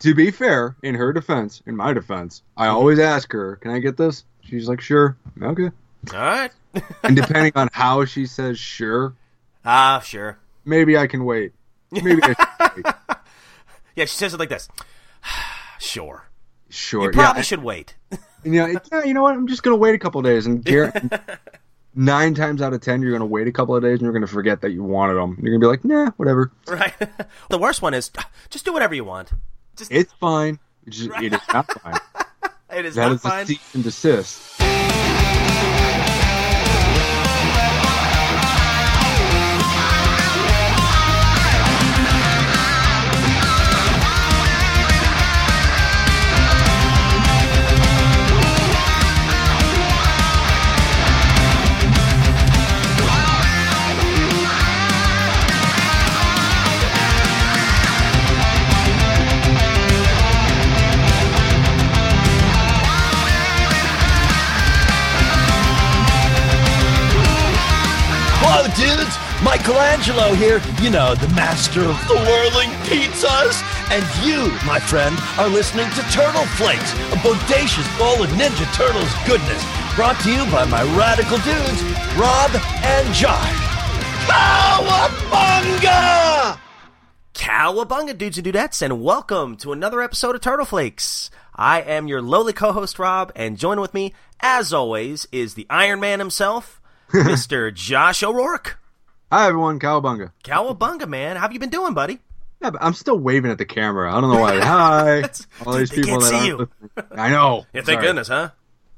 to be fair, in her defense, in my defense, I always ask her, "Can I get this?" She's like, "Sure." Okay. All right. And depending on how she says "sure," Ah, sure. maybe I can wait. Maybe wait. Yeah, she says it like this. sure. Sure. You probably yeah. should wait. Know, yeah, you know what? I'm just gonna wait a couple days, and nine times out of ten, you're gonna wait a couple of days, and you're gonna forget that you wanted them. You're gonna be like, nah, whatever. right. the worst one is just do whatever you want. Just It's fine. It is not fine. it is That not is a cease and desist. Dudes! Michelangelo here, you know, the master of the whirling pizzas. And you, my friend, are listening to Turtle Flakes, a bodacious bowl of Ninja Turtles goodness, brought to you by my radical dudes, Rob and Josh. Cowabunga! Cowabunga, dudes and dudettes, and welcome to another episode of Turtle Flakes. I am your lowly co-host Rob, and join with me, as always, is the Iron Man himself, Mr. Josh O'Rourke. Hi, everyone. Cowabunga. Cowabunga, man. How have you been doing, buddy? Yeah, but I'm still waving at the camera. I don't know why. Hi. All these They people that see aren't you. I know. Yeah, thank Sorry. goodness, huh?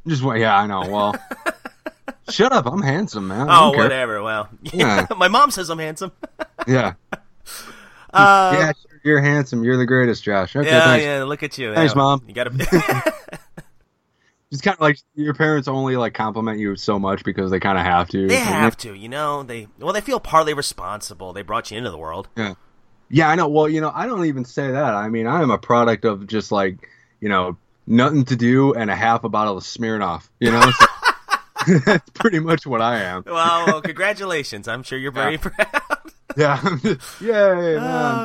Just yeah, I know. Well, shut up. I'm handsome, man. Oh, care. whatever. Well, Yeah. my mom says I'm handsome. Yeah. Uh, yeah, sure, you're handsome. You're the greatest, Josh. Okay, yeah, thanks. yeah. Look at you. Thanks, Yeah, Mom. You gotta. It's kind of like your parents only like compliment you so much because they kind of have to. they have to, you know. They well, they feel partly responsible. They brought you into the world. Yeah. Yeah, I know. Well, you know, I don't even say that. I mean, I am a product of just like, you know, nothing to do and a half a bottle of Smirnoff. You know, So- that's pretty much what I am. Well, well, congratulations. I'm sure you're very proud. Yeah. Yay, man.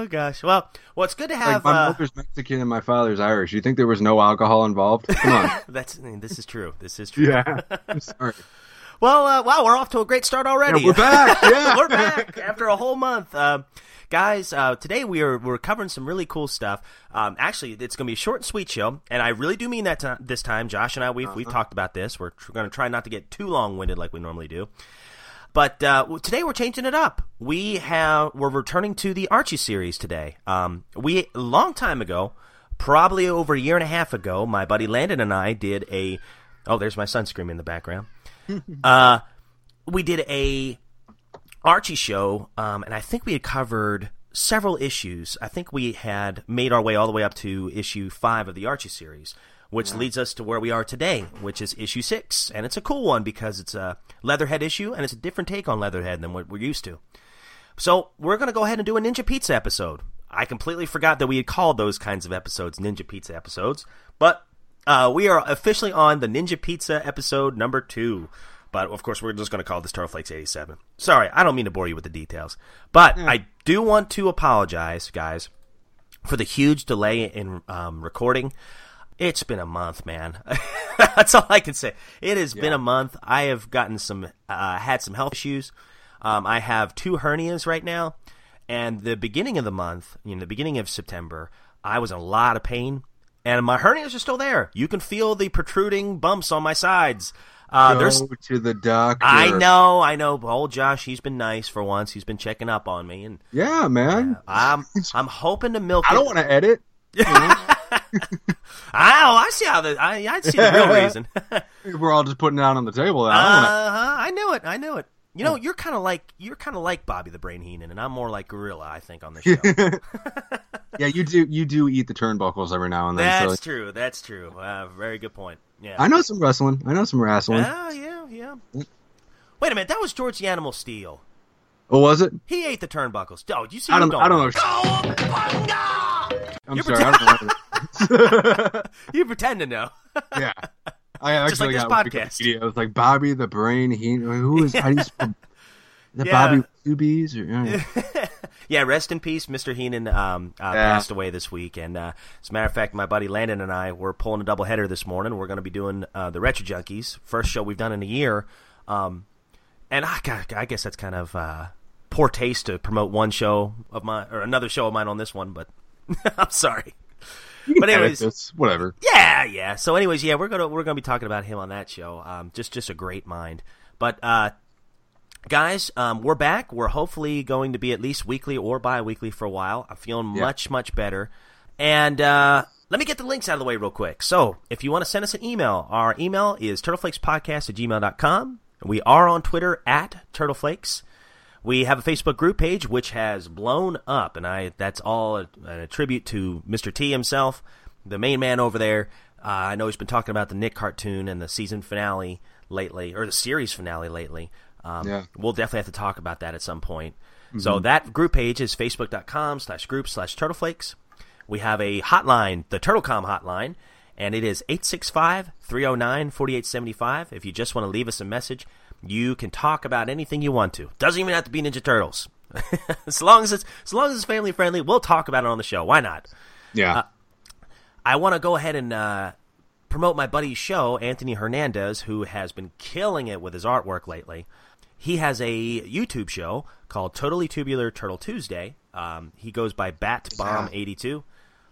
Oh gosh. Well, well, it's good to Like have. my uh, mother's Mexican and my father's Irish. You think there was no alcohol involved? Come on. that's this is true. This is true. yeah. I'm sorry. Well, uh, wow, we're off to a great start already. Yeah, we're back. Yeah. we're back after a whole month. Uh, guys, uh, today we are we're covering some really cool stuff. Um, actually, it's going to be a short and sweet show, and I really do mean that to- this time. Josh and I we've Uh-huh. we've talked about this. We're tr- going to try not to get too long winded like we normally do. But uh, today we're changing it up. We have we're returning to the Archie series today. Um, we a long time ago, probably over a year and a half ago, my buddy Landon and I did a. Oh, there's my son screaming in the background. uh, we did a Archie show, um, and I think we had covered several issues. I think we had made our way all the way up to issue five of the Archie series, which leads us to where we are today, which is issue six. And it's a cool one because it's a Leatherhead issue, and it's a different take on Leatherhead than what we're used to. So we're going to go ahead and do a Ninja Pizza episode. I completely forgot that we had called those kinds of episodes Ninja Pizza episodes, but uh, we are officially on the Ninja Pizza episode number two. But of course, we're just going to call this Turtle Flakes 87. Sorry, I don't mean to bore you with the details. But I do want to apologize, guys, for the huge delay in um, recording. It's been a month, man. That's all I can say. It has been a month. I have gotten some, uh, had some health issues. Um, I have two hernias right now, and the beginning of the month, you know, the beginning of September, I was in a lot of pain, and my hernias are still there. You can feel the protruding bumps on my sides. Uh, there's Go to the doctor. I know, I know. Old Josh, he's been nice for once. He's been checking up on me, and Yeah, man. I'm I'm hoping to milk. I it. don't want to edit. Oh, I see how the I I see the real reason. We're all just putting it out on the table. I don't wanna- huh. I knew it. I knew it. You know, you're kind of like you're kind of like Bobby the Brain Heenan, and I'm more like Gorilla. I think on the show. yeah, you do. You do eat the turnbuckles every now and then. That's so true. That's true. Uh, very good point. Yeah. I know some wrestling. I know some wrestling. Ah, yeah, yeah. Wait a minute. That was George the Animal Steele. Oh, was it? He ate the turnbuckles. Oh, you see? I you don't. I don't know. I'm You're sorry. I don't know. You pretend to know. yeah. I actually Just like this got podcast. Wikipedia. It was like Bobby the Brain. He who is how do you spell- The Yeah. Bobby two B's or yeah. yeah, rest in peace, Mr. Heenan um, uh, Yeah. passed away this week, and uh, as a matter of fact, my buddy Landon and I were pulling a doubleheader this morning. We're going to be doing uh, the Retro Junkies, first show we've done in a year, um, and I, I guess that's kind of uh, poor taste to promote one show of mine or another show of mine on this one, but I'm sorry. But anyways, It's whatever. yeah, yeah. So, anyways, yeah, we're gonna we're gonna be talking about him on that show. Um, just just a great mind. But uh, guys, um, we're back. We're hopefully going to be at least weekly or bi-weekly for a while. I'm feeling Yeah. much much better. And uh, let me get the links out of the way real quick. So, if you want to send us an email, our email is turtleflakespodcast at gmail.com. We are on Twitter at turtleflakes. We have a Facebook group page which has blown up, and I that's all a, a tribute to Mr. T himself, the main man over there. Uh, I know he's been talking about the Nick cartoon and the season finale lately, or the series finale lately. Um, Yeah. We'll definitely have to talk about that at some point. So that group page is facebook.com slash group slash turtleflakes. We have a hotline, the TurtleCom hotline, and it is 865 309 4875. If you just want to leave us a message, you can talk about anything you want to. Doesn't even have to be Ninja Turtles. as long as it's as long as it's family friendly, we'll talk about it on the show. Why not? Yeah. I want to go ahead and uh, promote my buddy's show, Anthony Hernandez, who has been killing it with his artwork lately. He has a YouTube show called Totally Tubular Turtle Tuesday. Um, he goes by Bat Bomb eighty two.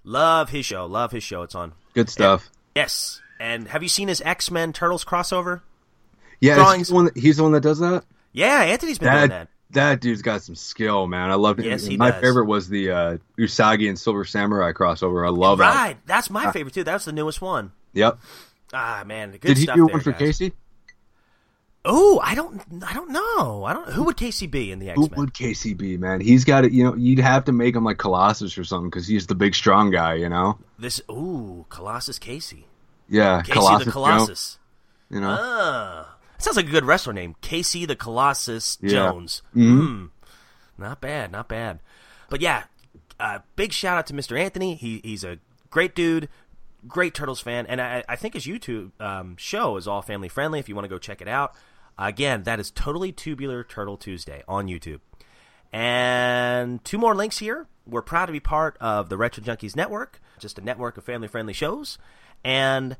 Love his show. Love his show. It's on. Good stuff. Yes. And have you seen his X Men Turtles crossover? Yeah, drawings- he the one that, he's the one that does that. Yeah, Anthony's been doing that. That that dude's got some skill, man. I loved it. Yes, he My does. favorite was the uh, Usagi and Silver Samurai crossover. I love that. Right. That's my favorite too. That's the newest one. Yep. Ah man, good Did he do there, one for guys. Casey? Oh, I don't, I don't know. I don't. Who would Casey be in the X Men? Who would Casey be, man? He's got it. You know, you'd have to make him like Colossus or something because he's the big strong guy. You know. This. Ooh, Colossus Casey. Yeah, Casey Colossus. the Colossus. you know. Ah, sounds like a good wrestler name, Casey the Colossus Yeah. Jones. Mhm. Hmm. Not bad, not bad. But yeah, uh, big shout out to Mr. Anthony. He he's a great dude, great Turtles fan, and I, I think his YouTube um, show is all family friendly. If you want to go check it out, again, that is totally Tubular Turtle Tuesday on YouTube. And two more links here. We're proud to be part of the Retro Junkies Network, just a network of family friendly shows. And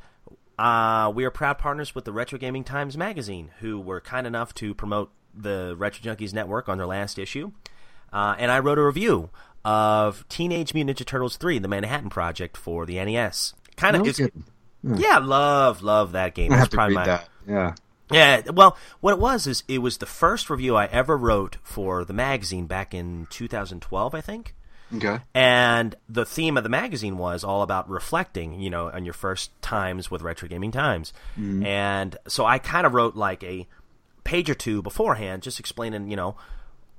uh, we are proud partners with the Retro Gaming Times magazine, who were kind enough to promote the Retro Junkies Network on their last issue. Uh, and I wrote a review of Teenage Mutant Ninja Turtles 3, the Manhattan Project for the NES. Kind of, kidding. yeah, love, love that game. I to probably read my- that. Yeah. yeah, well, what it was is it was the first review I ever wrote for the magazine back in 2012, I think. Okay. And the theme of the magazine was all about reflecting, you know, on your first times with Retro Gaming Times. Mm-hmm. And so I kind of wrote like a page or two beforehand, just explaining, you know,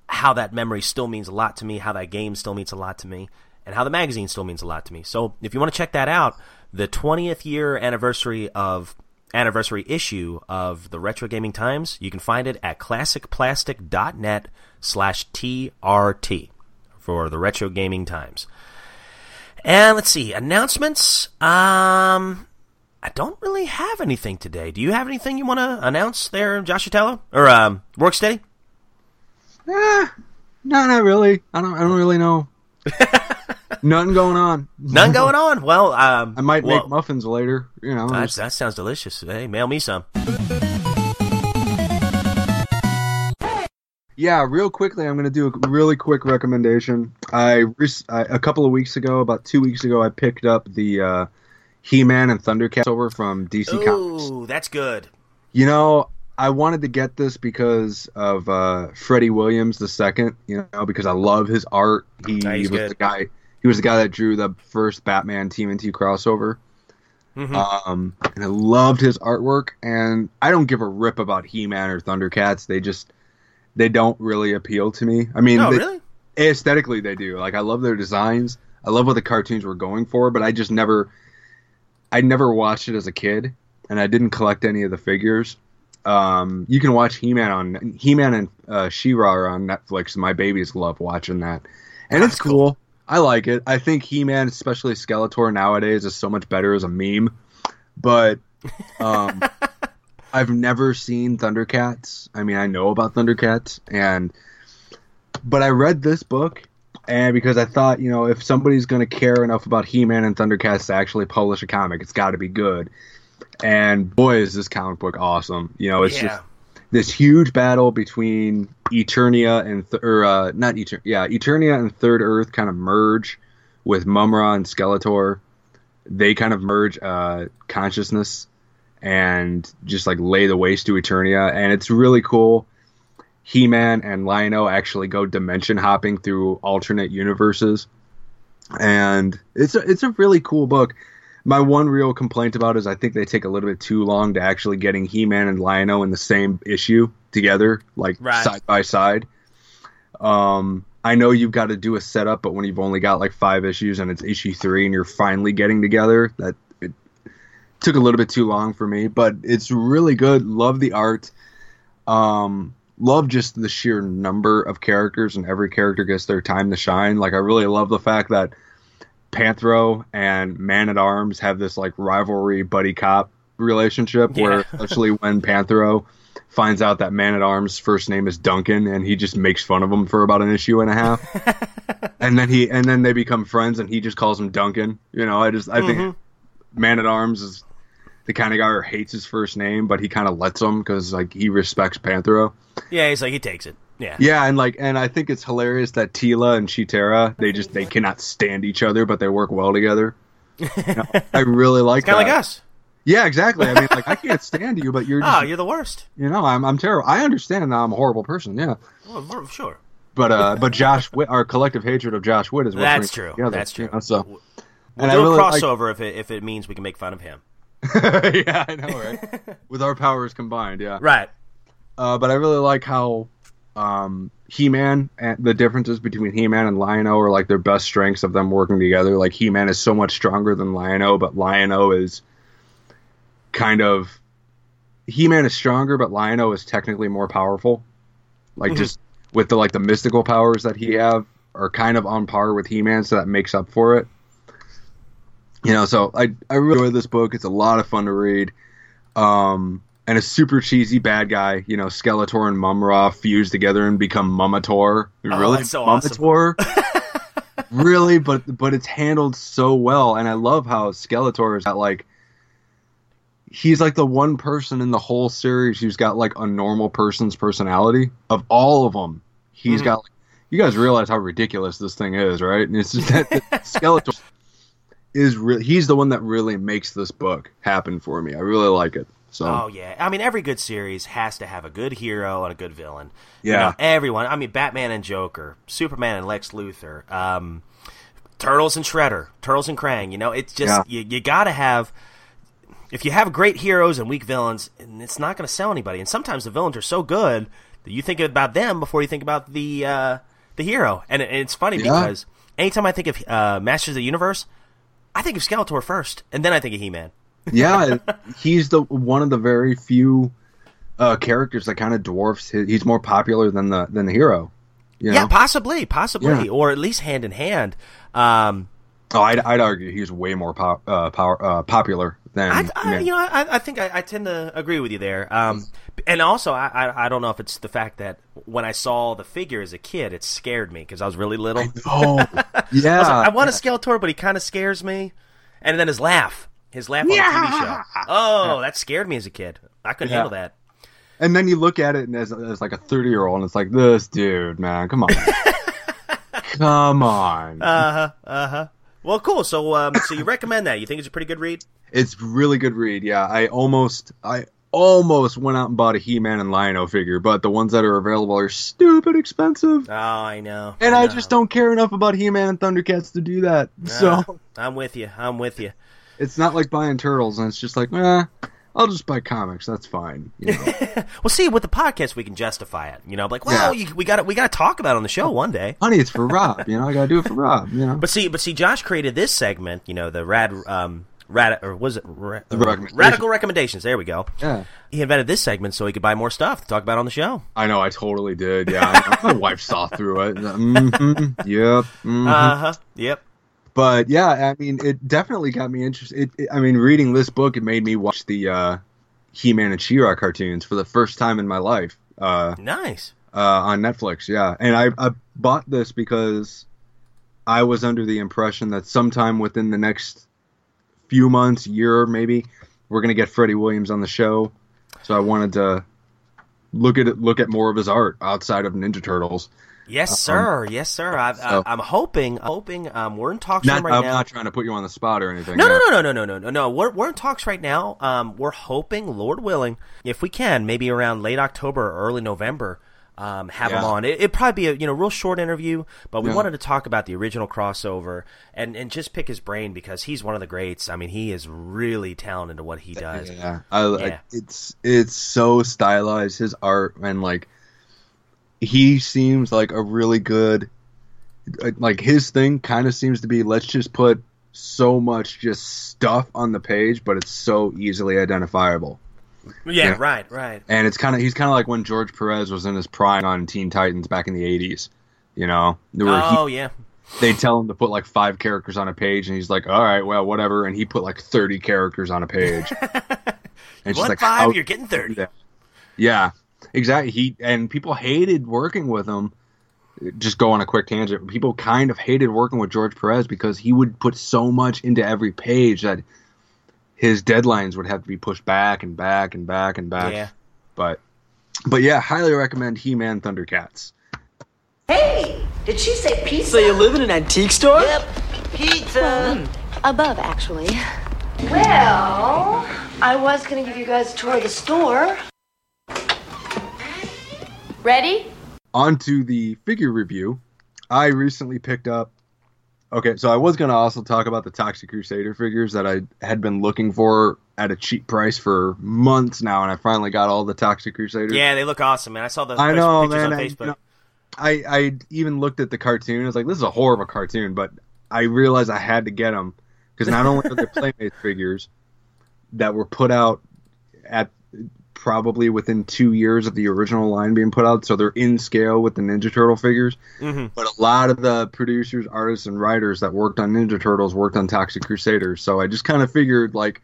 how that memory still means a lot to me, how that game still means a lot to me, and how the magazine still means a lot to me. So if you want to check that out, the 20th year anniversary of anniversary issue of the Retro Gaming Times, you can find it at classicplastic.net slash TRT for the Retro Gaming Times. And let's see, announcements. Um, I don't really have anything today. Do you have anything you want to announce there, JoshAtello? Or um, Worksteady? Eh, no, not really. I don't. I don't really know. Nothing going on. None going on. Well, um, I might well, make muffins later. You know. That, just- that sounds delicious. Hey, mail me some. Yeah, real quickly, I'm going to do a really quick recommendation. I, I a couple of weeks ago, about two weeks ago, I picked up the uh, He-Man and Thundercats over from DC Comics. Ooh, that's good. You know, I wanted to get this because of uh, Freddie Williams the second. You know, because I love his art. He he's was good. the guy. He was the guy that drew the first Batman Team TMNT crossover. Mhm. Um, and I loved his artwork. And I don't give a rip about He-Man or Thundercats. They just they don't really appeal to me. I mean, Oh, they- really? aesthetically they do. Like I love their designs. I love what the cartoons were going for, but I just never I never watched it as a kid and I didn't collect any of the figures. Um, you can watch He-Man on He-Man and uh, She-Ra are on Netflix. My babies love watching that. And That's it's cool. I like it. I think He-Man, especially Skeletor nowadays is so much better as a meme. But um I've never seen Thundercats. I mean, I know about Thundercats, and but I read this book, and because I thought, you know, if somebody's going to care enough about He-Man and Thundercats to actually publish a comic, it's got to be good. And boy, is this comic book awesome! You know, it's yeah. just this huge battle between Eternia and th- or uh, not Eternia, yeah, Eternia and Third Earth kind of merge with Mumm-Ra and Skeletor. They kind of merge uh, consciousness and just like lay the waste to Eternia, and it's really cool. He-Man and Lion-O actually go dimension hopping through alternate universes, and it's a, it's a really cool book. My one real complaint about it is I think they take a little bit too long to actually getting He-Man and Lion-O in the same issue together, like Right. side by side. Um, I know you've got to do a setup, but when you've only got like five issues and it's issue three and you're finally getting together, that took a little bit too long for me. But it's really good. Love the art. Um, love just the sheer number of characters and every character gets their time to shine. Like I really love the fact that Panthro and Man at Arms have this like rivalry buddy cop relationship where especially when Panthro finds out that Man at Arms' first name is Duncan and he just makes fun of him for about an issue and a half. and then he and then they become friends and he just calls him Duncan. You know, I just I think Man at Arms is the kind of guy who hates his first name, but he kind of lets him because like he respects Panthro. Yeah, he's like he takes it. Yeah. Yeah, and like, and I think it's hilarious that Teela and Cheetara they just they cannot stand each other, but they work well together. You know, I really like Kind of like us. Yeah, exactly. I mean, like, I can't stand you, but you're just, Oh, you're the worst. you know, I'm I'm terrible. I understand that I'm a horrible person. Yeah, Well, sure. but uh, but Josh, Witt, our collective hatred of Josh Witt is what That's true. together, That's true. you know, so, We'll and do I really a like- crossover if it if it means we can make fun of him. yeah, I know, right? With our powers combined, yeah. Right. Uh, but I really like how um, He-Man and the differences between He-Man and Lion-O are like their best strengths of them working together. Like He-Man is so much stronger than Lion-O, but Lion-O is kind of He-Man is stronger, but Lion-O is technically more powerful. Like Mhm. just with the like the mystical powers that he have are kind of on par with He-Man, so that makes up for it. You know, so I I really enjoy this book. It's a lot of fun to read. Um, and a super cheesy bad guy, you know, Skeletor and Mumm-Ra fuse together and become Mumator. Oh, really, so awesome. Really, but but it's handled so well, and I love how Skeletor is at like he's like the one person in the whole series who's got like a normal person's personality of all of them. He's Mhm. got. like, You guys realize how ridiculous this thing is, right? And it's just that that Skeletor is really he's the one that really makes this book happen for me. I really like it. So Oh yeah. I mean, every good series has to have a good hero and a good villain. You Yeah. know, everyone. I mean, Batman and Joker, Superman and Lex Luthor, um, Turtles and Shredder, Turtles and Krang. You know, it's just Yeah. you, you got to have. If you have great heroes and weak villains, and it's not going to sell anybody. And sometimes the villains are so good that you think about them before you think about the uh, the hero. And it, it's funny Yeah. because anytime I think of uh, Masters of the Universe, I think of Skeletor first, and then I think of He Man. yeah, he's the one of the very few uh, characters that kind of dwarfs. His, he's more popular than the than the hero. You know? Yeah, possibly, possibly, Yeah. or at least hand in hand. Um, Oh, I'd, I'd argue he's way more pop, uh, power, uh, popular than. I, I, you know, I, I think I, I tend to agree with you there. Um, and also, I, I, I don't know if it's the fact that when I saw the figure as a kid, it scared me because I was really little. oh, yeah. I, was like, I want a Skeletor, but he kind of scares me. And then his laugh, his laugh on the TV show. Oh, that scared me as a kid. I couldn't Yeah. handle that. And then you look at it and as, as like a 30 year old, and it's like, this dude, man, come on. come on. Uh huh. Uh huh. Well, cool. So, um, so you recommend that? You think it's a pretty good read? It's really good read. Yeah, I almost, I almost went out and bought a He-Man and Lion-O figure, but the ones that are available are stupid expensive. Oh, I know. And I know. just don't care enough about He-Man and Thundercats to do that. So Ah, I'm with you. I'm with you. it's not like buying turtles, and it's just like, eh, I'll just buy comics. That's fine. You know? Well, see, with the podcast, we can justify it. You know, like, well, Yeah. you, we got to we got to talk about it on the show one day. Honey, it's for Rob. You know, I gotta do it for Rob. You know. But see, but see, Josh created this segment. You know, the rad, um, rad, or was it ra- recommendation. radical recommendations? There we go. Yeah. He invented this segment so he could buy more stuff to talk about on the show. I know, I totally did. Yeah, my wife saw through it. hmm Yep. mhm. Uh huh. Yep. But yeah, I mean, it definitely got me interested. It, it- I mean, reading this book, it made me watch the uh, He-Man and She-Ra cartoons for the first time in my life. Uh, nice. Uh, on Netflix, yeah. And I, I bought this because I was under the impression that sometime within the next few months, year maybe, we're gonna get Freddie Williams on the show. So I wanted to look at it, look at more of his art outside of Ninja Turtles. Yes, sir. Um, yes, sir. I, so, am hoping, hoping. Um, we're in talks not, right I'm now. I'm not trying to put you on the spot or anything. No, no, no, no, no, no, no, no. We're we're in talks right now. Um, we're hoping, Lord willing, if we can, maybe around late October or early November, um, have yeah. him on. It, would probably be a you know real short interview, but we yeah. wanted to talk about the original crossover and and just pick his brain because he's one of the greats. I mean, he is really talented at what he does. Yeah, I, yeah. I, it's it's so stylized his art and like he seems like a really good uh, like his thing kind of seems to be let's just put so much just stuff on the page, but it's so easily identifiable. Yeah, yeah, right, right. And it's kind of he's kind of like when George Perez was in his prime on Teen Titans back in the '80s. You know, oh he, yeah. They tell him to put like five characters on a page, and he's like, "All right, well, whatever." And he put like thirty characters on a page. and you like, five, you're getting thirty. Yeah, exactly. He and people hated working with him. Just go on a quick tangent. People kind of hated working with George Perez because he would put so much into every page that his deadlines would have to be pushed back and back and back and back. Yeah. But but yeah, highly recommend He-Man Thundercats. Hey, did she say pizza? So you live in an antique store? Yep, pizza. Well, above, actually. Well, I was gonna give you guys a tour of the store. Ready? On to the figure review. I recently picked up Okay, so I was going to also talk about the Toxic Crusader figures that I had been looking for at a cheap price for months now, and I finally got all the Toxic Crusaders. Yeah, they look awesome, man. I saw the I know, pictures man, on Facebook. I, you know, I, I even looked at the cartoon. I was like, this is a horrible cartoon, but I realized I had to get them because not only are they Playmates figures that were put out at probably within two years of the original line being put out, so they're in scale with the Ninja Turtle figures. Mm-hmm. But a lot of the producers, artists, and writers that worked on Ninja Turtles worked on Toxic Crusaders. So I just kind of figured like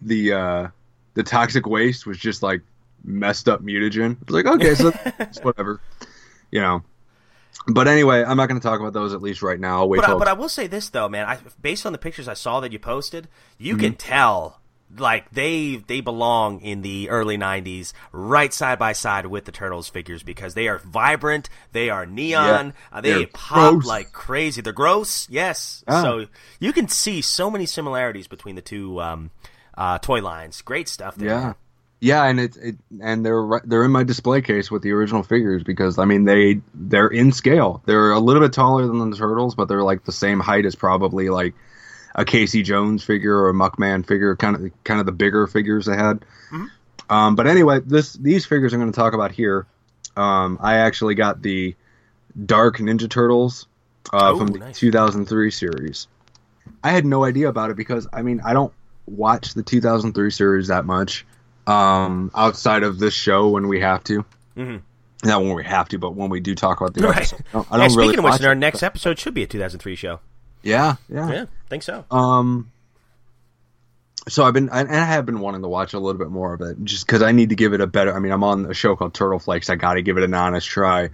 the uh, the toxic waste was just like messed up mutagen. I was like, okay, so whatever, you know. But anyway, I'm not going to talk about those at least right now. I'll wait. But, I, but I will say this though, man. I, based on the pictures I saw that you posted, you mm-hmm. can tell like they they belong in the early 90s right side by side with the turtles figures because they are vibrant they are neon yeah, uh, they pop gross. like crazy. They're gross? Yes. Oh. so you can see so many similarities between the two um, uh, toy lines. Great stuff there. yeah. Yeah and it's it, and they're they're in my display case with the original figures because i mean they they're in scale. They're a little bit taller than the turtles but they're like the same height as probably like a Casey Jones figure or a Muckman figure, kind of kind of the bigger figures they had. Mm-hmm. Um, but anyway, this these figures I'm going to talk about here. Um, I actually got the Dark Ninja Turtles uh, oh, from the nice. 2003 series. I had no idea about it because I mean I don't watch the 2003 series that much um, outside of this show when we have to. Mm-hmm. Not when we have to, but when we do talk about the right. episode. I don't, I don't hey, speaking of which, in our next episode should be a 2003 show. Yeah, yeah, yeah. Think so. Um. So I've been, and I have been wanting to watch a little bit more of it, just because I need to give it a better. I mean, I'm on a show called Turtle Flakes. I got to give it an honest try.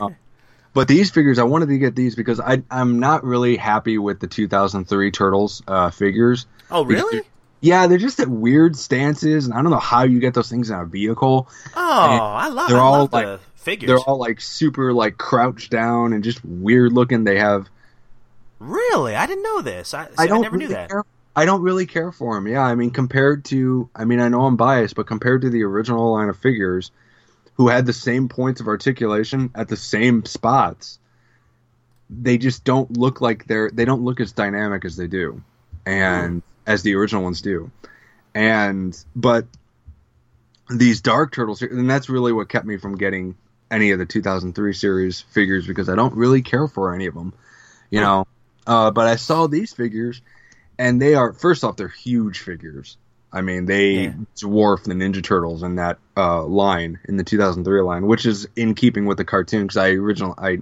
uh, but these figures, I wanted to get these because I, I'm not really happy with the 2003 Turtles uh, figures. Oh, really? Yeah, they're just at weird stances, and I don't know how you get those things in a vehicle. Oh, and I love. They're I all love like the figures. They're all like super like crouched down and just weird looking. They have Really, I didn't know this. I, see, I, don't I never really knew that. Care, I don't really care for him. Yeah, I mean, compared to, I mean, I know I'm biased, but compared to the original line of figures, who had the same points of articulation at the same spots, they just don't look like they're. They don't look as dynamic as they do, and mm. as the original ones do, and but these Dark Turtles, and that's really what kept me from getting any of the 2003 series figures because I don't really care for any of them. You know, uh, but I saw these figures, and they are first off they're huge figures. I mean, they yeah. dwarf the Ninja Turtles in that uh, line in the 2003 line, which is in keeping with the cartoon because I original I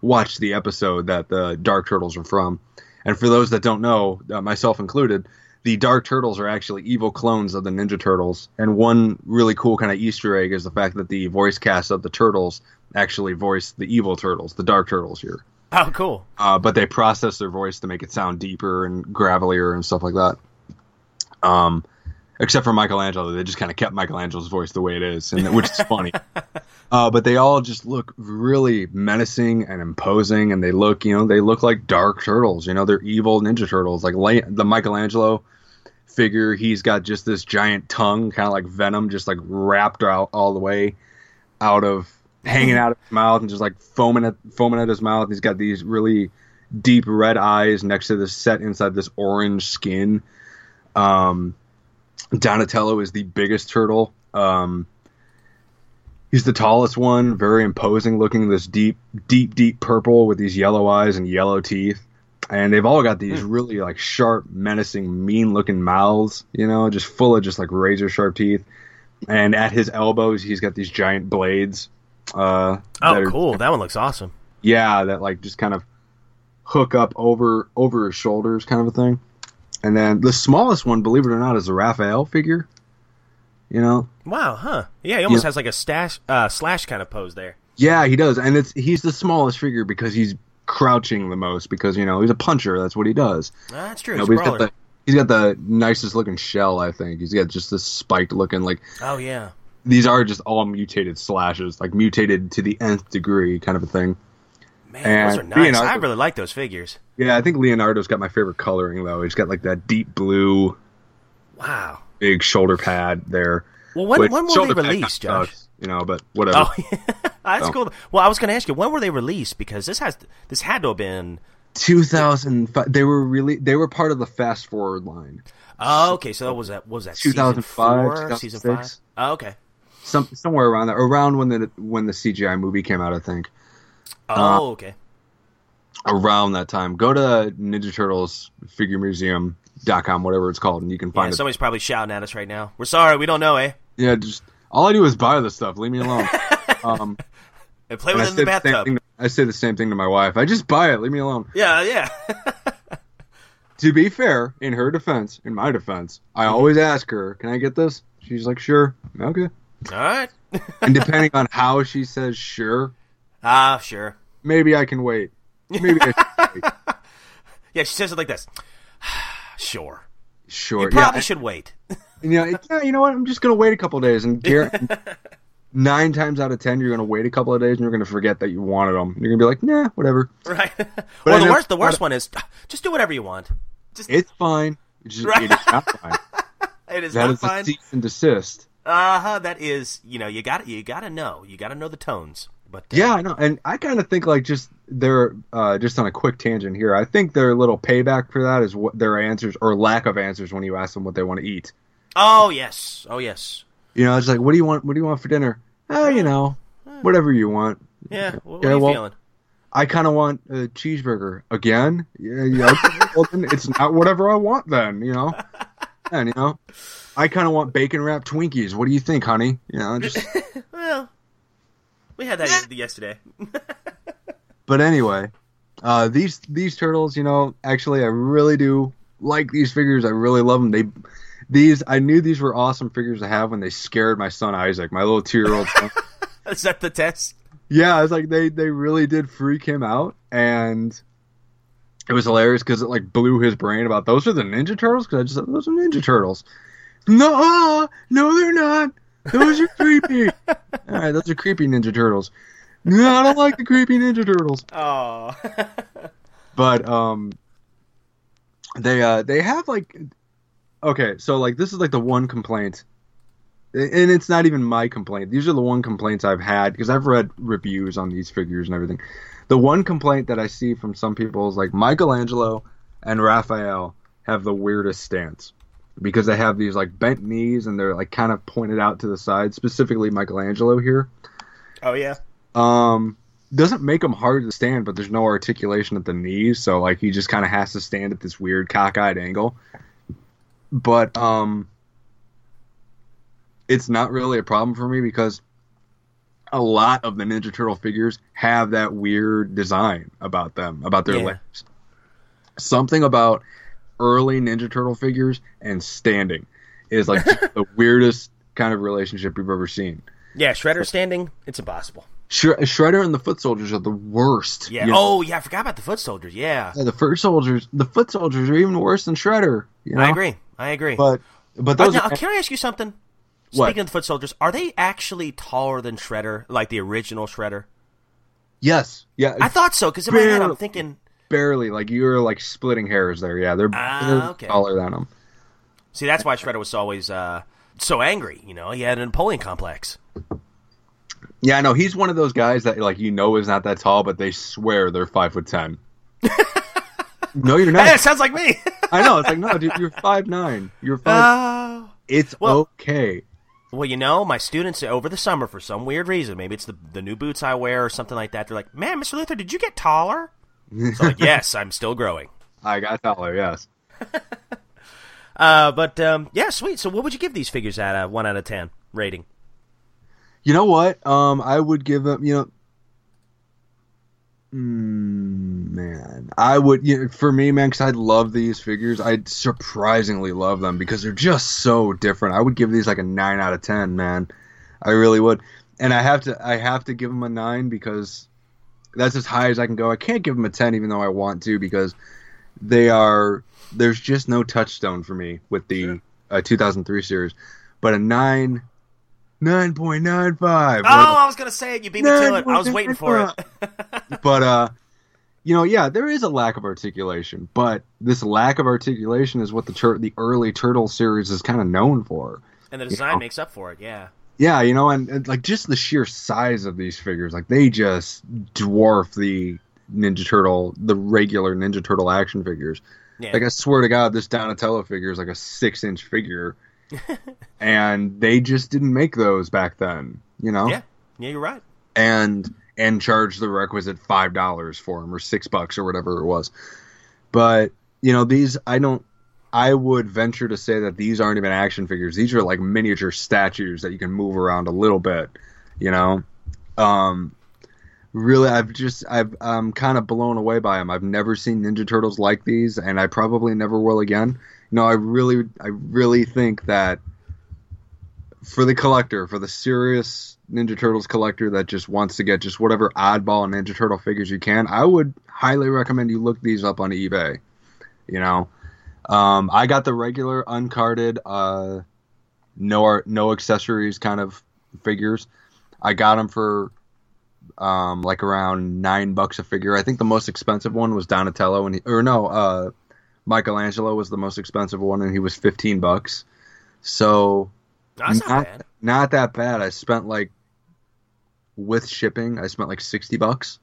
watched the episode that the Dark Turtles are from. And for those that don't know, uh, myself included, the Dark Turtles are actually evil clones of the Ninja Turtles. And one really cool kind of Easter egg is the fact that the voice cast of the Turtles actually voice the evil Turtles, the Dark Turtles here. Oh, cool. Uh, but they process their voice to make it sound deeper and gravelier and stuff like that. Um, except for Michelangelo, they just kind of kept Michelangelo's voice the way it is, and which is funny. Uh, but they all just look really menacing and imposing, and they look, you know, they look like dark turtles. You know, they're evil ninja turtles. Like La- the Michelangelo figure, he's got just this giant tongue, kind of like Venom, just like wrapped out all the way out of hanging out of his mouth and just like foaming at foaming at his mouth. He's got these really deep red eyes next to this set inside this orange skin. Um, Donatello is the biggest turtle. Um, he's the tallest one, very imposing looking. This deep, deep, deep purple with these yellow eyes and yellow teeth. And they've all got these really like sharp, menacing, mean-looking mouths. You know, just full of just like razor sharp teeth. And at his elbows, he's got these giant blades. Uh, Oh, that are- cool. That one looks awesome. yeah, that like just kind of hook up over over his shoulders, kind of a thing. And then the smallest one, believe it or not, is a Raphael figure. You know, Wow, huh? Yeah, he almost Yeah. has like a stash, uh, slash kind of pose there. yeah, he does, and it's he's the smallest figure because he's crouching the most because you know he's a puncher. That's what he does. Ah, that's true. You know, He's but a he's got the he's got the nicest looking shell. I think he's got just this spiked looking like Oh yeah. These are just all mutated slashes, like mutated to the nth degree, kind of a thing. Man, And those are nice. Leonardo- I really like those figures. Yeah, I think Leonardo's got my favorite coloring though. He's got like that deep blue, Wow. big shoulder pad there. Well, when when were they released, Josh? sucks, you know, but whatever. Oh, that's Oh. cool. Well, I was going to ask you when were they released because this has this had to have been. 2005. They were really they were part of the Fast Forward line. Oh, okay. So that was that what was that 2005, season four, season five? 2006. Oh, okay. Some somewhere around there, around when the when the CGI movie came out, I think. Uh, Oh, okay. Around that time, go to Ninja Turtles Figure Museum.com, whatever it's called, and you can Yeah, find it. somebody's probably shouting at us right now. We're sorry, we don't know, eh? Yeah, just all I do is buy the stuff. Leave me alone. um, And play with it in the the bathtub. thing. I say the same thing to my wife. I just buy it. Leave me alone. Yeah, yeah. To be fair, in her defense, in my defense, I Mm-hmm. always ask her, "Can I get this?" She's like, "Sure." Okay. All right. And depending on how she says "sure," Ah, sure. maybe I can wait. Maybe I wait. Yeah, she says it like this. sure. Sure. You probably yeah. should wait. And, you know, it- yeah. You know what? I'm just gonna wait a couple days, and Garrett, nine times out of ten, you're gonna wait a couple of days, and you're gonna forget that you wanted them. You're gonna be like, "Nah, whatever. right. Or the worst the worst one is just do whatever you want. Just It's fine. It's just, Right. it is not fine. it is That not is a cease and desist." Uh-huh, that is, you know, you got you got to know. You got to know the tones. But uh, Yeah, I know, and I kind of think like just their uh, just on a quick tangent here. I think their little payback for that is what their answers or lack of answers when you ask them what they want to eat. Oh, yes. Oh, yes. You know, it's like, what do you want? What do you want for dinner? Oh, you know, whatever you want. Yeah. What, Yeah, are you well- feeling? I kind of want a cheeseburger again. Yeah, yeah. well, then it's not whatever I want then. You know, and you know, I kind of want bacon wrapped Twinkies. What do you think, honey? You know, just. Well, we had that yesterday. But anyway, uh, these these turtles, you know, actually, I really do like these figures. I really love them. They these I knew these were awesome figures to have when they scared my son Isaac, my little two year old son. Is that the test? yeah, it's like they they really did freak him out, and it was hilarious because it like blew his brain about those are the Ninja Turtles because I just said those are Ninja Turtles. No, no, they're not. Those are creepy. All right, those are creepy Ninja Turtles. No, I don't like the creepy Ninja Turtles. Oh. but um they uh they have like okay so like this is like the one complaint and it's not even my complaint these are the one complaints i've had because i've read reviews on these figures and everything the one complaint that i see from some people is like michelangelo and raphael have the weirdest stance because they have these like bent knees and they're like kind of pointed out to the side specifically michelangelo here oh, yeah. um, doesn't make him hard to stand, but there's no articulation at the knees, so like he just kind of has to stand at this weird cockeyed angle. But um, it's not really a problem for me because a lot of the Ninja Turtle figures have that weird design about them, about their Yeah. legs. Something about early Ninja Turtle figures and standing is like the weirdest kind of relationship you've ever seen. Yeah, Shredder standing, it's impossible. Shre- Shredder and the Foot Soldiers are the worst. Yeah. you know? Oh, yeah, I forgot about the foot soldiers. Yeah. Yeah, the Foot Soldiers, the Foot Soldiers are even worse than Shredder. You know? I agree. I agree. But but Uh, those now, are, can I ask you something? What? Speaking of the foot soldiers, are they actually taller than Shredder, like the original Shredder? yes, yeah, I thought so because in my head I'm thinking. barely like you were like splitting hairs there. Yeah, they're, they're okay. taller than them. See, that's why Shredder was always uh, so angry. You know, he had a Napoleon complex. Yeah, I know he's one of those guys that like you know is not that tall, but they swear they're five foot ten. no, you're not. Hey, it sounds like me. I know. It's like no, dude, you're five nine. You're five. Oh. it's well- okay. Well, you know, my students over the summer, for some weird reason, maybe it's the the new boots I wear or something like that. They're like, "Man, Mr. Luther, did you get taller?" So like, yes, I'm still growing. I got taller. Yes. Uh, but um, yeah, sweet. So, what would you give these figures at a one out of ten rating? You know what? Um, I would give them. You know, mm, man, I would. You know, for me, man, because I love these figures. I surprisingly love them because they're just so different. I would give these like a nine out of ten, man. I really would. And I have to. I have to give them a nine because that's as high as I can go. I can't give them a ten, even though I want to, because they are. There's just no touchstone for me with the uh, 2003 series, but a nine. 9.95 Oh, I was gonna say it. You beat me to it. I was waiting for it. but uh you know yeah there is a lack of articulation but this lack of articulation is what the tur- the early turtle series is kind of known for and the design know. makes up for it. Yeah. yeah you know and, and like just the sheer size of these figures like they just dwarf the ninja turtle the regular ninja turtle action figures Yeah. like i swear to god this donatello figure is like a six inch figure and they just didn't make those back then you know yeah. Yeah, you're right. and and charge the requisite five dollars for them or six bucks or whatever it was. But you know these, I don't. I would venture to say that these aren't even action figures. These are like miniature statues that you can move around a little bit. You know, um, really, I've just I've I'm kind of blown away by them. I've never seen Ninja Turtles like these, and I probably never will again. Know, I really I really think that for the collector, for the serious Ninja Turtles collector that just wants to get just whatever oddball Ninja Turtle figures you can, I would highly recommend you look these up on eBay. You know, um, I got the regular uncarded, uh, no no accessories kind of figures. I got them for um, like around nine bucks a figure. I think the most expensive one was Donatello, and he, or no, uh, Michelangelo was the most expensive one, and he was fifteen bucks. So That's not, not, bad. not that bad. I spent like with shipping, I spent like sixty bucks.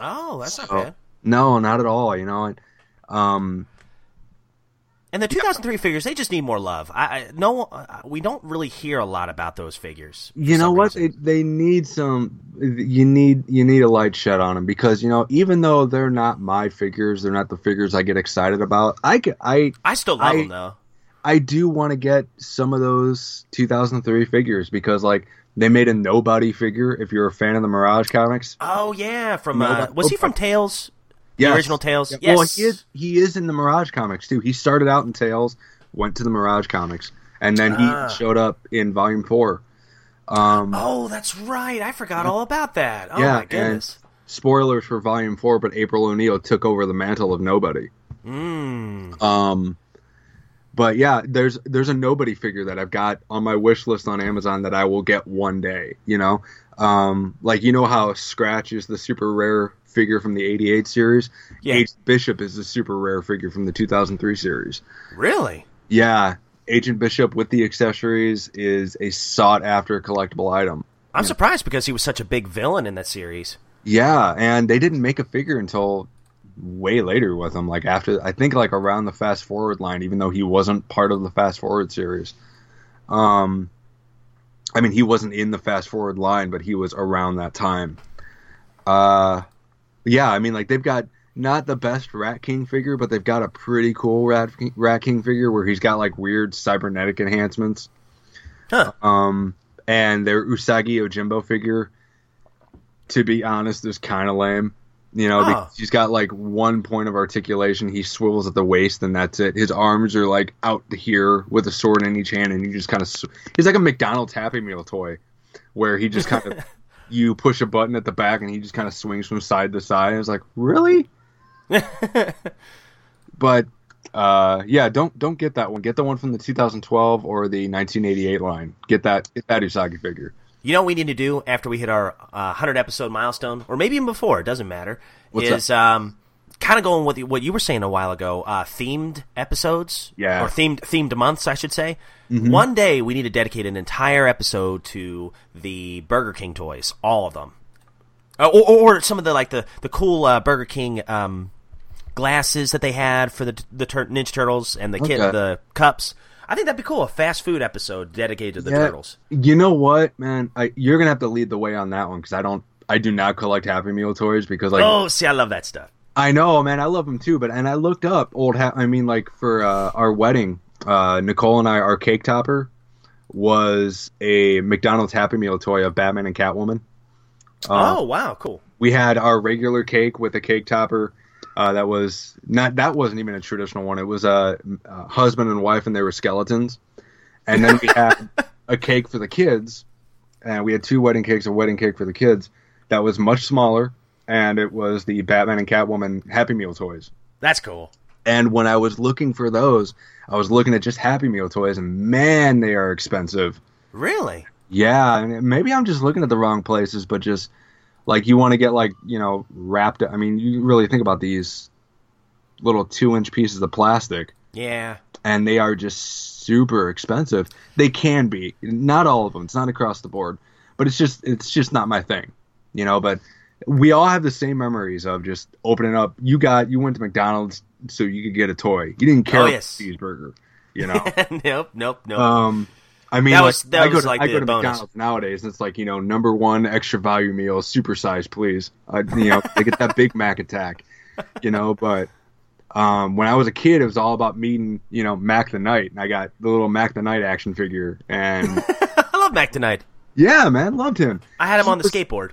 Oh, that's not bad. No, not at all. You know, um, And the 2003 figures, they just need more love. I, I no, uh, we don't really hear a lot about those figures. you know what? reason. They, need some. You need you need a light shed on them because you know even though they're not my figures, they're not the figures I get excited about. I I I still love I- them though. I do want to get some of those 2003 figures because like they made a nobody figure. If you're a fan of the Mirage comics, Oh yeah, from uh, was he from Tales? The Yes. original Tales. Yeah, Yes. Well, he is he is in the Mirage comics too. He started out in Tales, went to the Mirage comics, and then he Ah. showed up in Volume Four. Um, Oh, that's right. I forgot all about that. Oh Yeah, my and- goodness. spoilers for Volume Four, but April O'Neil took over the mantle of Nobody. Mm. Um, but yeah, there's there's a Nobody figure that I've got on my wish list on Amazon that I will get one day. You know, um, like you know how Scratch is the super rare figure from the '88 series. Yeah. Agent Bishop is the super rare figure from the 2003 series. Really? Yeah, Agent Bishop with the accessories is a sought after collectible item. I'm surprised because he was such a big villain in that series. Yeah, and they didn't make a figure until way later with him. Like after I think like around the Fast Forward line, even though he wasn't part of the Fast Forward series. Um, I mean he wasn't in the Fast Forward line, but he was around that time. Uh, yeah, I mean like they've got not the best Rat King figure, but they've got a pretty cool Rat King, Rat King figure where he's got like weird cybernetic enhancements. Huh. Um, and their Usagi Yojimbo figure, to be honest, is kind of lame. You know, Oh. he's got like one point of articulation. He swivels at the waist, and that's it. His arms are like out here with a sword in each hand, and he just kind of. Sw- he's like a McDonald's Happy Meal toy, where he just kind of. you push a button at the back, and he just kind of swings from side to side. I was like, really? but uh, yeah, don't don't get that one. Get the one from the 2012 or the 1988 line. Get that get that Usagi figure. You know what we need to do after we hit our uh, 100 episode milestone, or maybe even before, it doesn't matter, What's is um, kind of going with what you were saying a while ago, uh, themed episodes. Yeah. Or themed, themed months, I should say. One day we need to dedicate an entire episode to the Burger King toys, all of them. Uh, or, or some of the, like, the, the cool uh, Burger King um, glasses that they had for the, the tur- Ninja Turtles and the, kid, Okay. the cups. I think that'd be cool, a fast food episode dedicated to the Yeah. Turtles. You know what, man? I, you're gonna have to lead the way on that one because I don't. I do not collect Happy Meal toys because like oh, see, I love that stuff. I know, man. I love them too. But and I looked up old. Ha- I mean, like for uh, our wedding, uh, Nicole and I, our cake topper was a McDonald's Happy Meal toy of Batman and Catwoman. Uh, oh, wow, cool. we had our regular cake with a cake topper. Uh, that was not. That wasn't even a traditional one. It was a, uh husband and wife, and they were skeletons. And then we had a cake for the kids, and we had two wedding cakes. A wedding cake for the kids that was much smaller, and it was the Batman and Catwoman Happy Meal toys. That's cool. And when I was looking for those, I was looking at just Happy Meal toys, and man, they are expensive. Really? Yeah, and maybe I'm just looking at the wrong places, but just like you want to get like you know wrapped. I mean, you really think about these little two inch pieces of plastic, Yeah. and they are just super expensive. They can be, not all of them. It's not across the board, but it's just it's just not my thing, you know. But we all have the same memories of just opening up. You got you went to McDonald's so you could get a toy. You didn't care Oh, about yes. the cheeseburger, you know. nope, nope, nope. Um, I mean, That like, was- that I go was to, like I the go to bonus. McDonald's nowadays, and it's like you know, number one extra value meal, super size, please. I, you know, they get that Big Mac attack, you know. But um, when I was a kid, it was all about meeting, you know, Mac Tonight, and I got the little Mac Tonight action figure, and I love Mac tonight. yeah, man, loved him. I had him on the skateboard.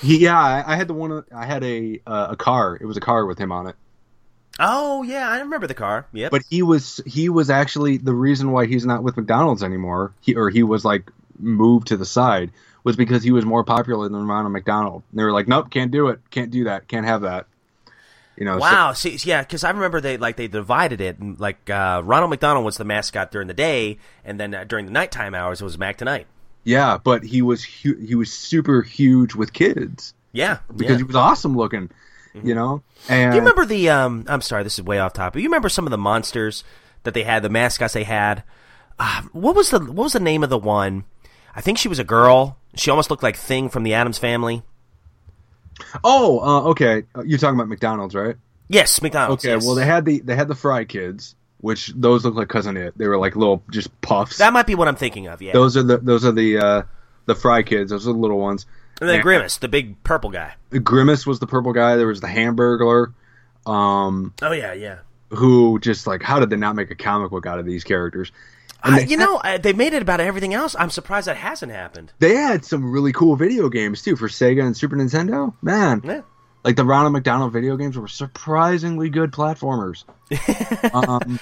He, yeah, I, I had the one. I had a uh, a car. It was a car with him on it. Oh yeah, I remember the car. Yep. But he was he was actually the reason why he's not with McDonald's anymore. He or he was like moved to the side was because he was more popular than Ronald McDonald. And they were like, nope, can't do it, can't do that, can't have that. You know, so- wow. See, yeah, because I remember they like they divided it. And, like uh, Ronald McDonald was the mascot during the day, and then uh, during the nighttime hours it was Mac tonight. Yeah, but he was hu- he was super huge with kids Yeah. because yeah. he was awesome looking. You know, and Do you remember the? Um, I'm sorry, this is way off topic. You remember some of the monsters that they had, the mascots they had? Uh, what was the What was the name of the one? I think she was a girl. She almost looked like Thing from the Addams Family. Oh, uh, okay. Uh, You're talking about McDonald's, right? Yes, McDonald's. Okay. yes. Well, they had the they had the Fry Kids, which those look like Cousin It. They were like little just puffs. that might be what I'm thinking of. Yeah. those are the those are the uh, the Fry Kids. Those are the little ones. and then Yeah. Grimace, the big purple guy. Grimace was the purple guy. There was the Hamburglar, um, Oh yeah, yeah. who just like how did they not make a comic book out of these characters? I, you know, I, they made it about everything else. I'm surprised that hasn't happened. they had some really cool video games too for Sega and Super Nintendo. Man, Yeah. Like the Ronald McDonald video games were surprisingly good platformers. um,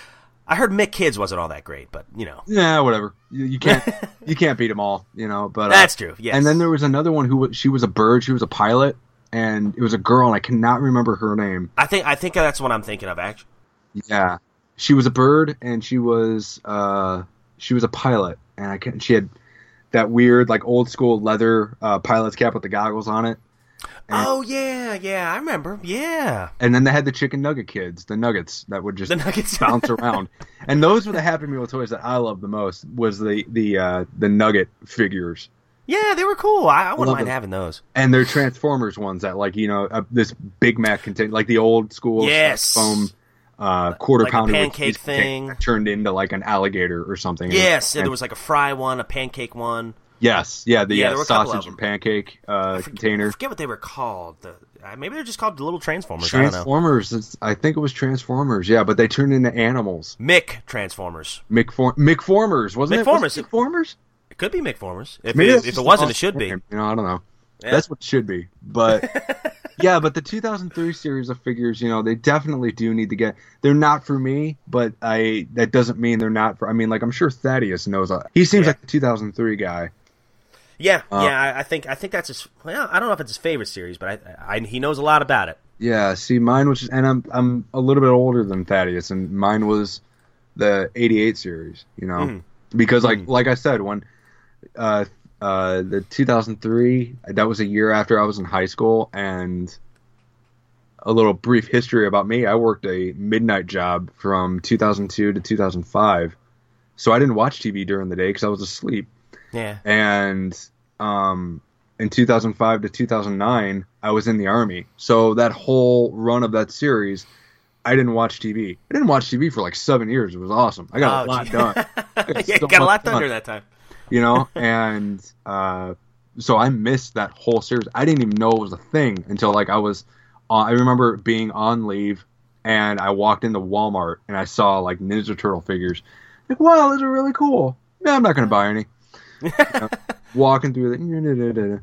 I heard Mick Kids wasn't all that great, but you know, yeah, whatever. You, you can't you can't beat them all, you know. But uh, that's true. Yes. And then there was another one who was, she was a bird. She was a pilot, and it was a girl, and I cannot remember her name. I think I think that's what I'm thinking of. Actually, Yeah, she was a bird, and she was uh she was a pilot, and I can she had that weird like old school leather uh, pilot's cap with the goggles on it. And, oh yeah, yeah, I remember. Yeah, and then they had the chicken nugget kids, the nuggets that would just the Nuggets. bounce around. And those were the Happy Meal toys that I loved the most. Was the the uh, the nugget figures. yeah, they were cool. I, I wouldn't Love mind them. having those. and they're Transformers ones that like you know uh, this Big Mac contain like the old school Yes. foam uh, quarter Like pounder pancake thing. turned into like an alligator or something. Yes, And- there was like a fry one, a pancake one. Yes, yeah, the Yeah, uh, there were a couple of sausage and pancake uh, I forget, container. I forget what they were called. The, uh, maybe they're just called the little Transformers. I don't know. Transformers. It's, I think it was Transformers. Yeah, but they turned into animals. Mick Transformers. McFor- McFormers wasn't it? McFormers. It McFormers. It could be McFormers. If, Maybe it, if it wasn't, it should be. You know, I don't know. Yeah. That's what it should be. But yeah, but the 2003 series of figures, you know, they definitely do need to get. They're not for me, but I that doesn't mean they're not for. I mean, like I'm sure Thaddeus knows. uh, He seems Yeah. like the 2003 guy. Yeah, Uh, yeah. I, I think I think that's his. Well, I don't know if it's his favorite series, but I, I he knows a lot about it. Yeah, see, mine was, and I'm I'm a little bit older than Thaddeus, and mine was the '88 series. You know, Mhm. because like like I said, when uh uh the 2003, that was a year after I was in high school, and a little brief history about me: I worked a midnight job from 2002 to 2005, so I didn't watch TV during the day because I was asleep Yeah. and um, in 2005 to 2009 i was in the army. So that whole run of that series i didn't watch tv i didn't watch tv for like seven years. It was awesome. I got Oh, a lot done. I got yeah, so got a lot done during that time. you know? And uh, so i missed that whole series. I didn't even know it was a thing until like i was uh, i remember being on leave and i walked into walmart and i saw like ninja turtle figures. Like wow those are really cool. Yeah i'm not gonna buy any you know, walking through the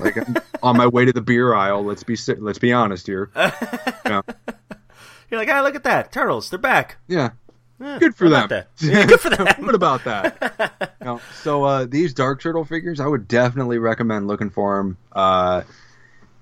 like I'm on my way to the beer aisle. Let's be let's be honest here. Yeah, You're like, ah, look at that, turtles, they're back. yeah. Good for them. Yeah, good for them. what about that? You know, so uh, these Dark Turtle figures, I would definitely recommend looking for them. Uh,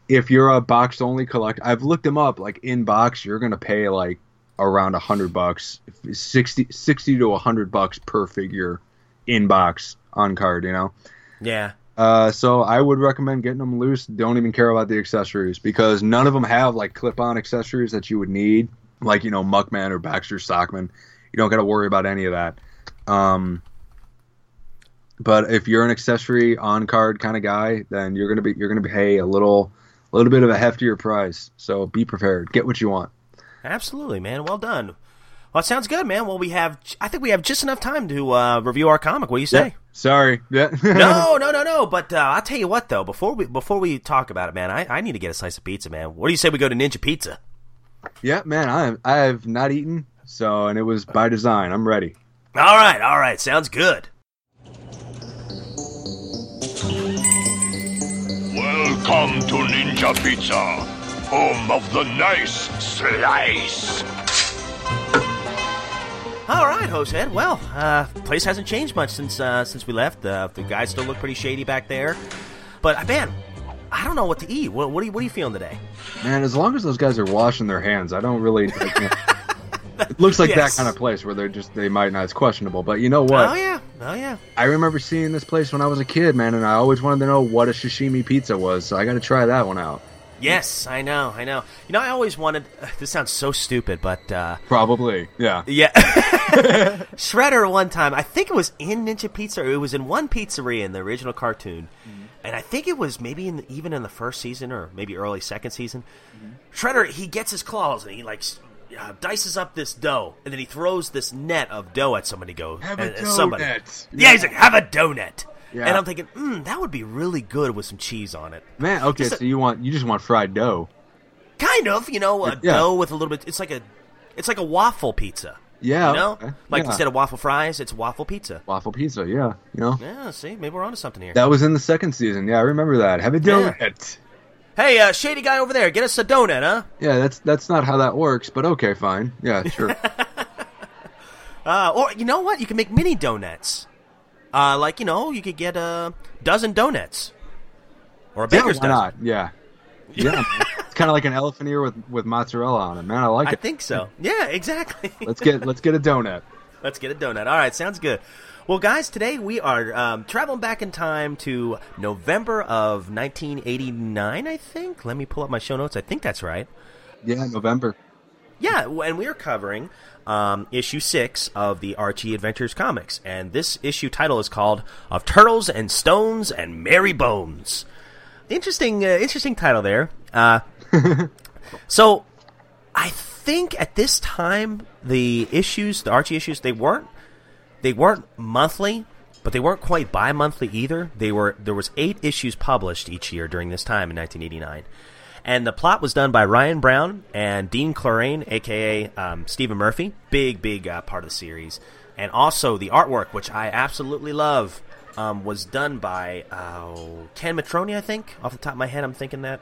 if you're a box only collector, I've looked them up. Like in box, you're gonna pay like around a hundred bucks, 60, 60 to a hundred bucks per figure in box on card. You know. Yeah. Uh, so I would recommend getting them loose. Don't even care about the accessories because none of them have like clip-on accessories that you would need, like you know Muckman or Baxter Stockman. You don't got to worry about any of that. Um, but if you're an accessory on card kind of guy, then you're gonna be you're gonna pay a little a little bit of a heftier price. So be prepared. Get what you want. Absolutely, man. Well done. Well, it sounds good, man. Well, we have. I think we have just enough time to uh, review our comic. What do you say? Sorry. No, no, no, no. But uh, I'll tell you what, though. Before we before we talk about it, man, I, I need to get a slice of pizza, man. What do you say we go to Ninja Pizza? yeah, man. I I have not eaten, so and it was by design. I'm ready. All right, all right. Sounds good. Welcome to Ninja Pizza, home of the nice slice. All right, Josehead. Well, uh, place hasn't changed much since uh, since we left. Uh, the guys still look pretty shady back there. But uh, man, I don't know what to eat. What, what are you What are you feeling today? Man, as long as those guys are washing their hands, I don't really. Know, it looks like Yes. that kind of place where they're just they might not. It's questionable, but you know what? Oh yeah, oh yeah. I remember seeing this place when I was a kid, man, and I always wanted to know what a sashimi pizza was. So I got to try that one out. Yes, I know, I know. You know, I always wanted. This sounds so stupid, but uh, Probably, yeah. yeah. Shredder one time, I think it was in Ninja Pizza, or it was in one pizzeria in the original cartoon, and I think it was maybe in the, even in the first season or maybe early second season. Shredder he gets his claws and he like uh, dices up this dough, and then he throws this net of dough at somebody. Go Have a and- and somebody. donut. Yeah, he's like, have a donut. Yeah. And I'm thinking, mm, that would be really good with some cheese on it. Man, okay, so you want you just want fried dough? Kind of, you know, a Yeah. dough with a little bit. It's like a, it's like a waffle pizza. Yeah, You know, okay. like Yeah. instead of waffle fries, it's waffle pizza. waffle pizza. Yeah, you know Yeah, see, maybe we're onto something here. that was in the second season. Yeah, I remember that. Have a donut. Hey, uh, shady guy over there, get us a donut, huh? Yeah, that's that's not how that works, but okay, fine. Yeah, sure. Uh, or you know what? You can make mini donuts. Uh, like you know, you could get a dozen donuts, or a yeah, baker's why dozen. not? Yeah, yeah. it's kind of like an elephant ear with with mozzarella on it, man. I like I it. I think so. Yeah, exactly. Let's get let's get a donut. Let's get a donut. All right, sounds good. Well, guys, today we are um, traveling back in time to November of 1989, I think. Let me pull up my show notes. I think that's right. Yeah, November. Yeah, and we are covering um, issue six of the Archie Adventures comics, and this issue title is called "Of Turtles and Stones and Merry Bones." Interesting, uh, interesting title there. Uh, so, I think at this time the issues, the Archie issues, they weren't they weren't monthly, but they weren't quite bi-monthly either. They were there was eight issues published each year during this time in 1989, and the plot was done by Ryan Brown and Dean Clarrain, aka um, Stephen Murphy. Big big uh, part of the series, and also the artwork, which I absolutely love, um, was done by uh, Ken Mitchroney. I think off the top of my head, I'm thinking that.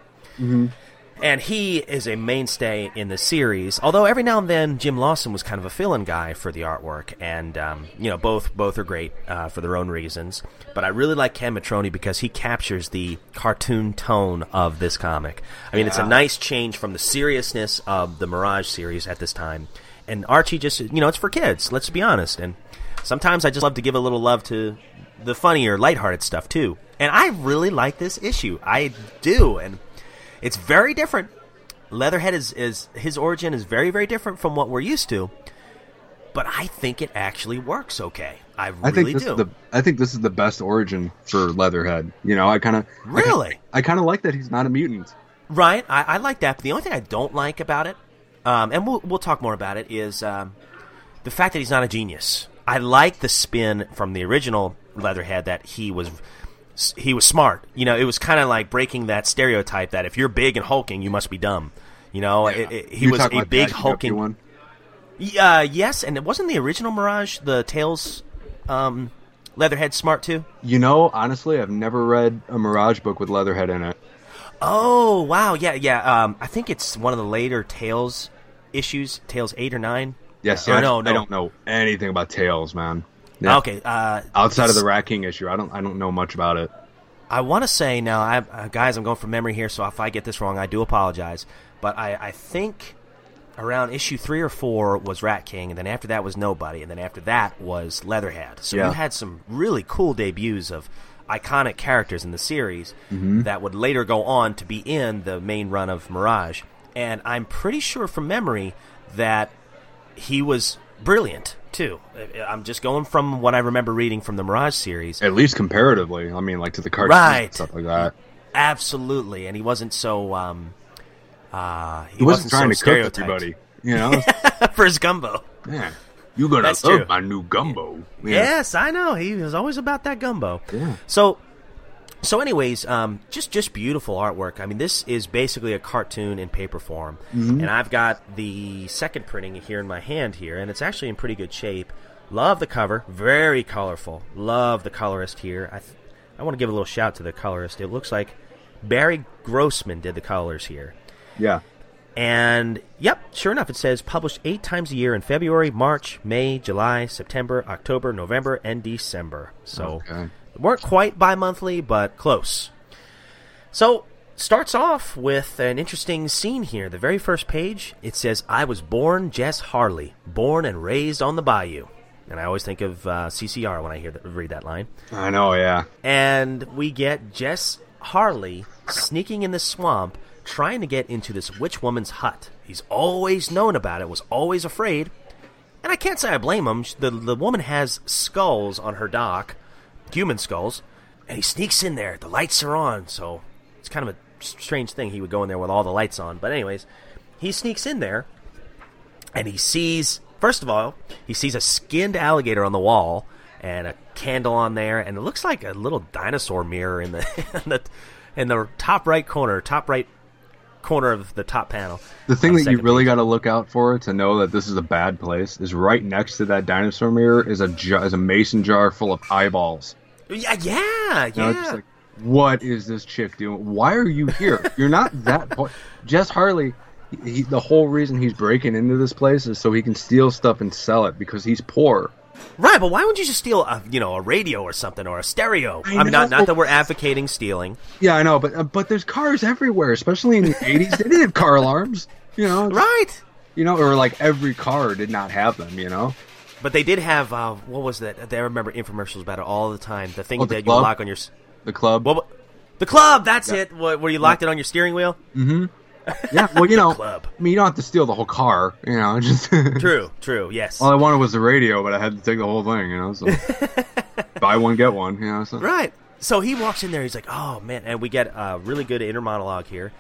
And he is a mainstay in the series. Although every now and then Jim Lawson was kind of a fill-in guy for the artwork, and um, you know both both are great uh, for their own reasons. But I really like Ken Mitchroney because he captures the cartoon tone of this comic. I mean, it's a nice change from the seriousness of the Mirage series at this time. And Archie just you know it's for kids. Let's be honest. And sometimes I just love to give a little love to the funnier, lighthearted stuff too. And I really like this issue. I do, and it's very different. Leatherhead is, is his origin is very very different from what we're used to. But I think it actually works okay. I really I think this do. is the I think this is the best origin for Leatherhead. You know, I kind of Really? I, kind of like that he's not a mutant. Right, I, I like that. But the only thing I don't like about it, um, and we'll we'll talk more about it, is um, the fact that he's not a genius. I like the spin from the original Leatherhead that he was he was smart. You know, it was kind of like breaking that stereotype that if you're big and hulking, you must be dumb. You know, it, it, he You was a big that hulking one. Yeah, yes, and it wasn't the original Mirage the Tales um, Leatherhead smart too. You know, honestly, I've never read a Mirage book with Leatherhead in it. Oh wow, yeah, yeah. Um, I think it's one of the later Tales issues, Tales eight or nine. Yes, yeah, I, no, I no. don't know anything about Tales, man. Yeah. Okay, uh, Outside of the Rat King issue, I don't I don't know much about it. I want to say now, I, uh, guys, I'm going from memory here, so if I get this wrong, I do apologize. But I, I think around issue three or four was Rat King, and then after that was Nobody, and then after that was Leatherhead. So Yeah. you had some really cool debuts of iconic characters in the series Mm-hmm. that would later go on to be in the main run of Mirage. And I'm pretty sure from memory that he was brilliant too. I'm just going from what I remember reading from the Mirage series. At least comparatively. I mean, like to the cartoons Right. and stuff like that. Absolutely, and he wasn't so. Um, uh, he, He wasn't, trying so to cook stereotyped everybody. You know? for his gumbo. yeah. You gonna That's love true. my new gumbo. Yeah. Yes, I know. He was always about that gumbo. Yeah. So, so, anyways, um, just just beautiful artwork. I mean, this is basically a cartoon in paper form, Mm-hmm. and I've got the second printing here in my hand here, and it's actually in pretty good shape. Love the cover, very colorful. Love the colorist here. I th- I want to give a little shout to the colorist. It looks like Barry Grossman did the colors here. Yeah. And yep, sure enough, it says published eight times a year in February, March, May, July, September, October, November, and December. So Okay. Weren't quite bi monthly, but close. So starts off with an interesting scene here. The very first page, it says, I was born Jess Harley, born and raised on the bayou. And I always think of uh, CCR when I hear that, read that line I know, yeah. and we get Jess Harley sneaking in the swamp trying to get into this witch woman's hut. He's always known about it, was always afraid. And I can't say I blame him. The, the woman has skulls on her dock, human skulls, and he sneaks in there. The lights are on, so it's kind of a strange thing. He would go in there with all the lights on. But, anyways, he sneaks in there and he sees first of all he sees a skinned alligator on the wall and a candle on there and it looks like a little dinosaur mirror in the in the, in the top right corner top right corner of the top panel The thing that you really got to look out for to know that this is a bad place is right next to that dinosaur mirror is a jar, is a mason jar full of eyeballs. Yeah yeah You know, yeah just like, what is this chick doing? Why are you here? You're not that. Po- Jess Harley. He, the whole reason he's breaking into this place is so he can steal stuff and sell it because he's poor. right but why wouldn't you just steal a you know a radio or something or a stereo I i'm not not that we're advocating stealing Yeah, I know, but uh, but there's cars everywhere, especially in the '80s. They didn't have car alarms, you know. right You know, or like every car did not have them. You know. But they did have uh, what was that i remember infomercials about it all the time the thing Oh, the that you club? lock on your The club. what, the club that's it wh- where you locked it on your steering wheel Mm-hmm. yeah, well, you know, club. I mean, you don't have to steal the whole car. You know, just True, true, yes. all I wanted was the radio, but I had to take the whole thing. You know, so buy one get one. You know, so right. So he walks in there. He's like, "Oh man!" And we get a really good inner monologue here.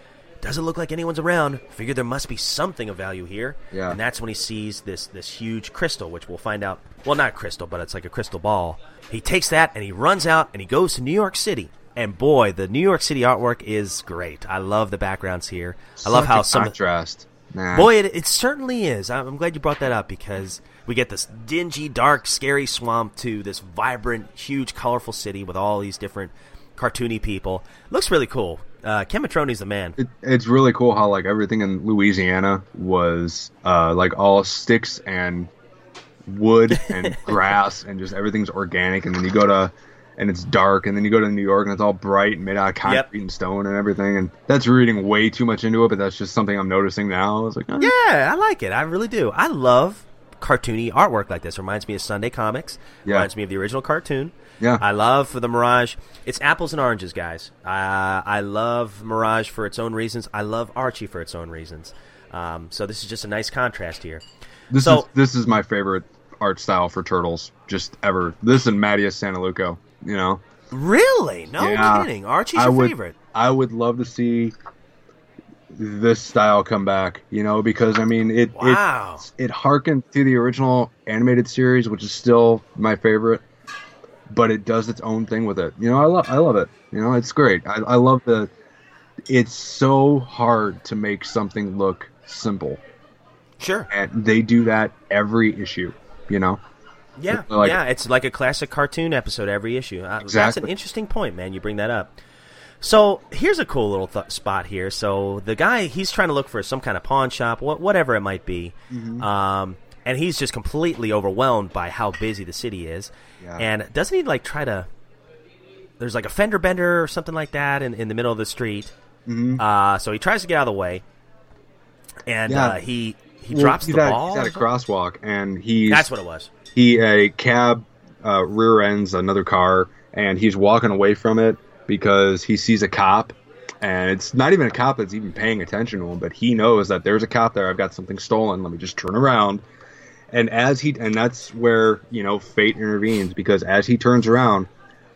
Doesn't look like anyone's around. Figure there must be something of value here. Yeah. And that's when he sees this this huge crystal, which we'll find out. Well, not crystal, but it's like a crystal ball. He takes that and he runs out and he goes to New York City. And boy, the New York City artwork is great. I love the backgrounds here. I love how some contrast. Nah. Boy, it, it certainly is. I'm glad you brought that up because we get this dingy, dark, scary swamp to this vibrant, huge, colorful city with all these different cartoony people. Looks really cool. Uh, Ken Mitchroney's the man. It, it's really cool how like everything in Louisiana was uh, like all sticks and wood and grass and just everything's organic. And then you go to and it's dark, and then you go to New York and it's all bright and made out of concrete Yep. and stone and everything. And that's reading way too much into it, but that's just something I'm noticing now. I was like, oh, Yeah, I like it. I really do. I love cartoony artwork like this. Reminds me of Sunday Comics. Yeah. Reminds me of the original cartoon. Yeah. I love for the Mirage. It's apples and oranges, guys. Uh, I love Mirage for its own reasons. I love Archie for its own reasons. Um, so this is just a nice contrast here. This So- is this is my favorite art style for turtles just ever. This and Mateus Santolouco. You know, Really? No Yeah. kidding. Archie's I your would, favorite. I would love to see this style come back. You know, because I mean, it Wow. it it harkens to the original animated series, which is still my favorite. But it does its own thing with it. You know, I love I love it. You know, it's great. I, I love the. It's so hard to make something look simple, Sure. and they do that every issue. You know. Yeah, Like- yeah, it's like a classic cartoon episode every issue. Uh, That's an interesting point, man. You bring that up. So here's a cool little th- spot here. So the guy, he's trying to look for some kind of pawn shop, wh- whatever it might be, Mm-hmm. um, and he's just completely overwhelmed by how busy the city is. Yeah. And doesn't he like try to? There's like a fender bender or something like that in, in the middle of the street. Mm-hmm. Uh, so he tries to get out of the way, and Yeah. uh, he he Well, drops the at, ball. He's at a crosswalk, and he's That's what it was. he a cab uh, rear ends another car and he's walking away from it because he sees a cop and it's not even a cop that's even paying attention to him but he knows that there's a cop there i've got something stolen let me just turn around and as he and that's where you know fate intervenes because as he turns around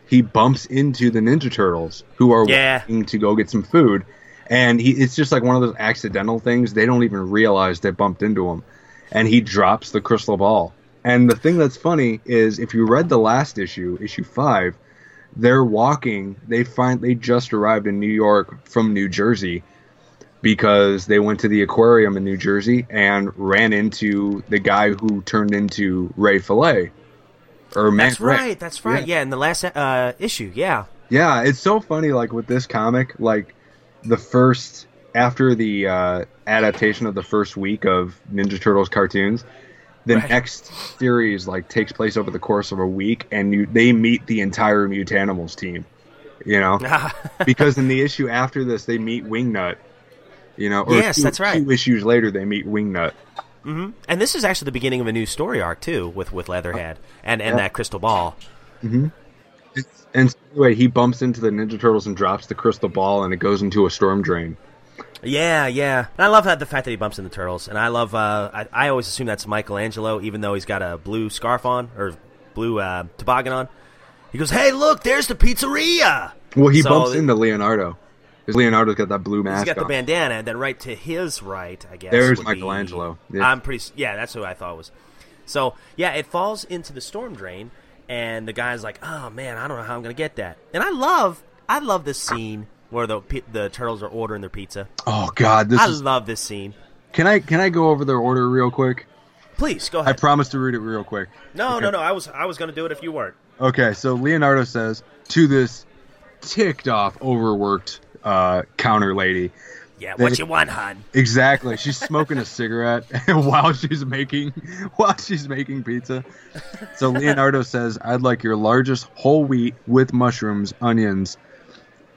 he bumps into the ninja turtles who are Yeah. walking to go get some food and he it's just like one of those accidental things they don't even realize they bumped into him and he drops the crystal ball. And the thing that's funny is if you read the last issue, issue 5, they're walking, they find they just arrived in New York from New Jersey because they went to the aquarium in New Jersey and ran into the guy who turned into Ray Fillet. Or Man That's Ray. right. That's right. Yeah, in the last uh, issue. Yeah. Yeah, it's so funny. Like with this comic, like the first after the uh, adaptation of the first week of Ninja Turtles cartoons, the Right. next series like takes place over the course of a week, and you, they meet the entire Mutanimals team. You know, ah. because in the issue after this, they meet Wingnut. You know, or Yes, two- that's right. Two issues later, they meet Wingnut. Mm-hmm. And this is actually the beginning of a new story arc too, with with Leatherhead and and Yeah. that crystal ball. Mm-hmm. And so anyway, he bumps into the Ninja Turtles and drops the crystal ball, and it goes into a storm drain. Yeah, yeah. And I love that the fact that he bumps into turtles, and I love. Uh, I, I always assume that's Michelangelo, even though he's got a blue scarf on or blue uh, toboggan on. He goes, "Hey, look, there's the pizzeria." Well, he So- bumps into Leonardo. Because Leonardo's got that blue mask He's got the bandana, and then right to his right, I guess. There's would be- Michelangelo. Yeah. I'm pretty. Yeah, that's who I thought it was. So yeah, it falls into the storm drain, and the guy's like, "Oh man, I don't know how I'm gonna get that." And I love, I love this scene where the the turtles are ordering their pizza. Oh God, this I is. love this scene. Can I can I go over their order real quick? Please go ahead. I promise to read it real quick. no, Okay. no, no. I was I was gonna do it if you weren't. Okay, so Leonardo says to this ticked off, overworked uh, counter lady. Yeah, what you want, hon? Exactly. She's smoking a cigarette while she's making while she's making pizza. So Leonardo says, "I'd like your largest whole wheat with mushrooms, onions,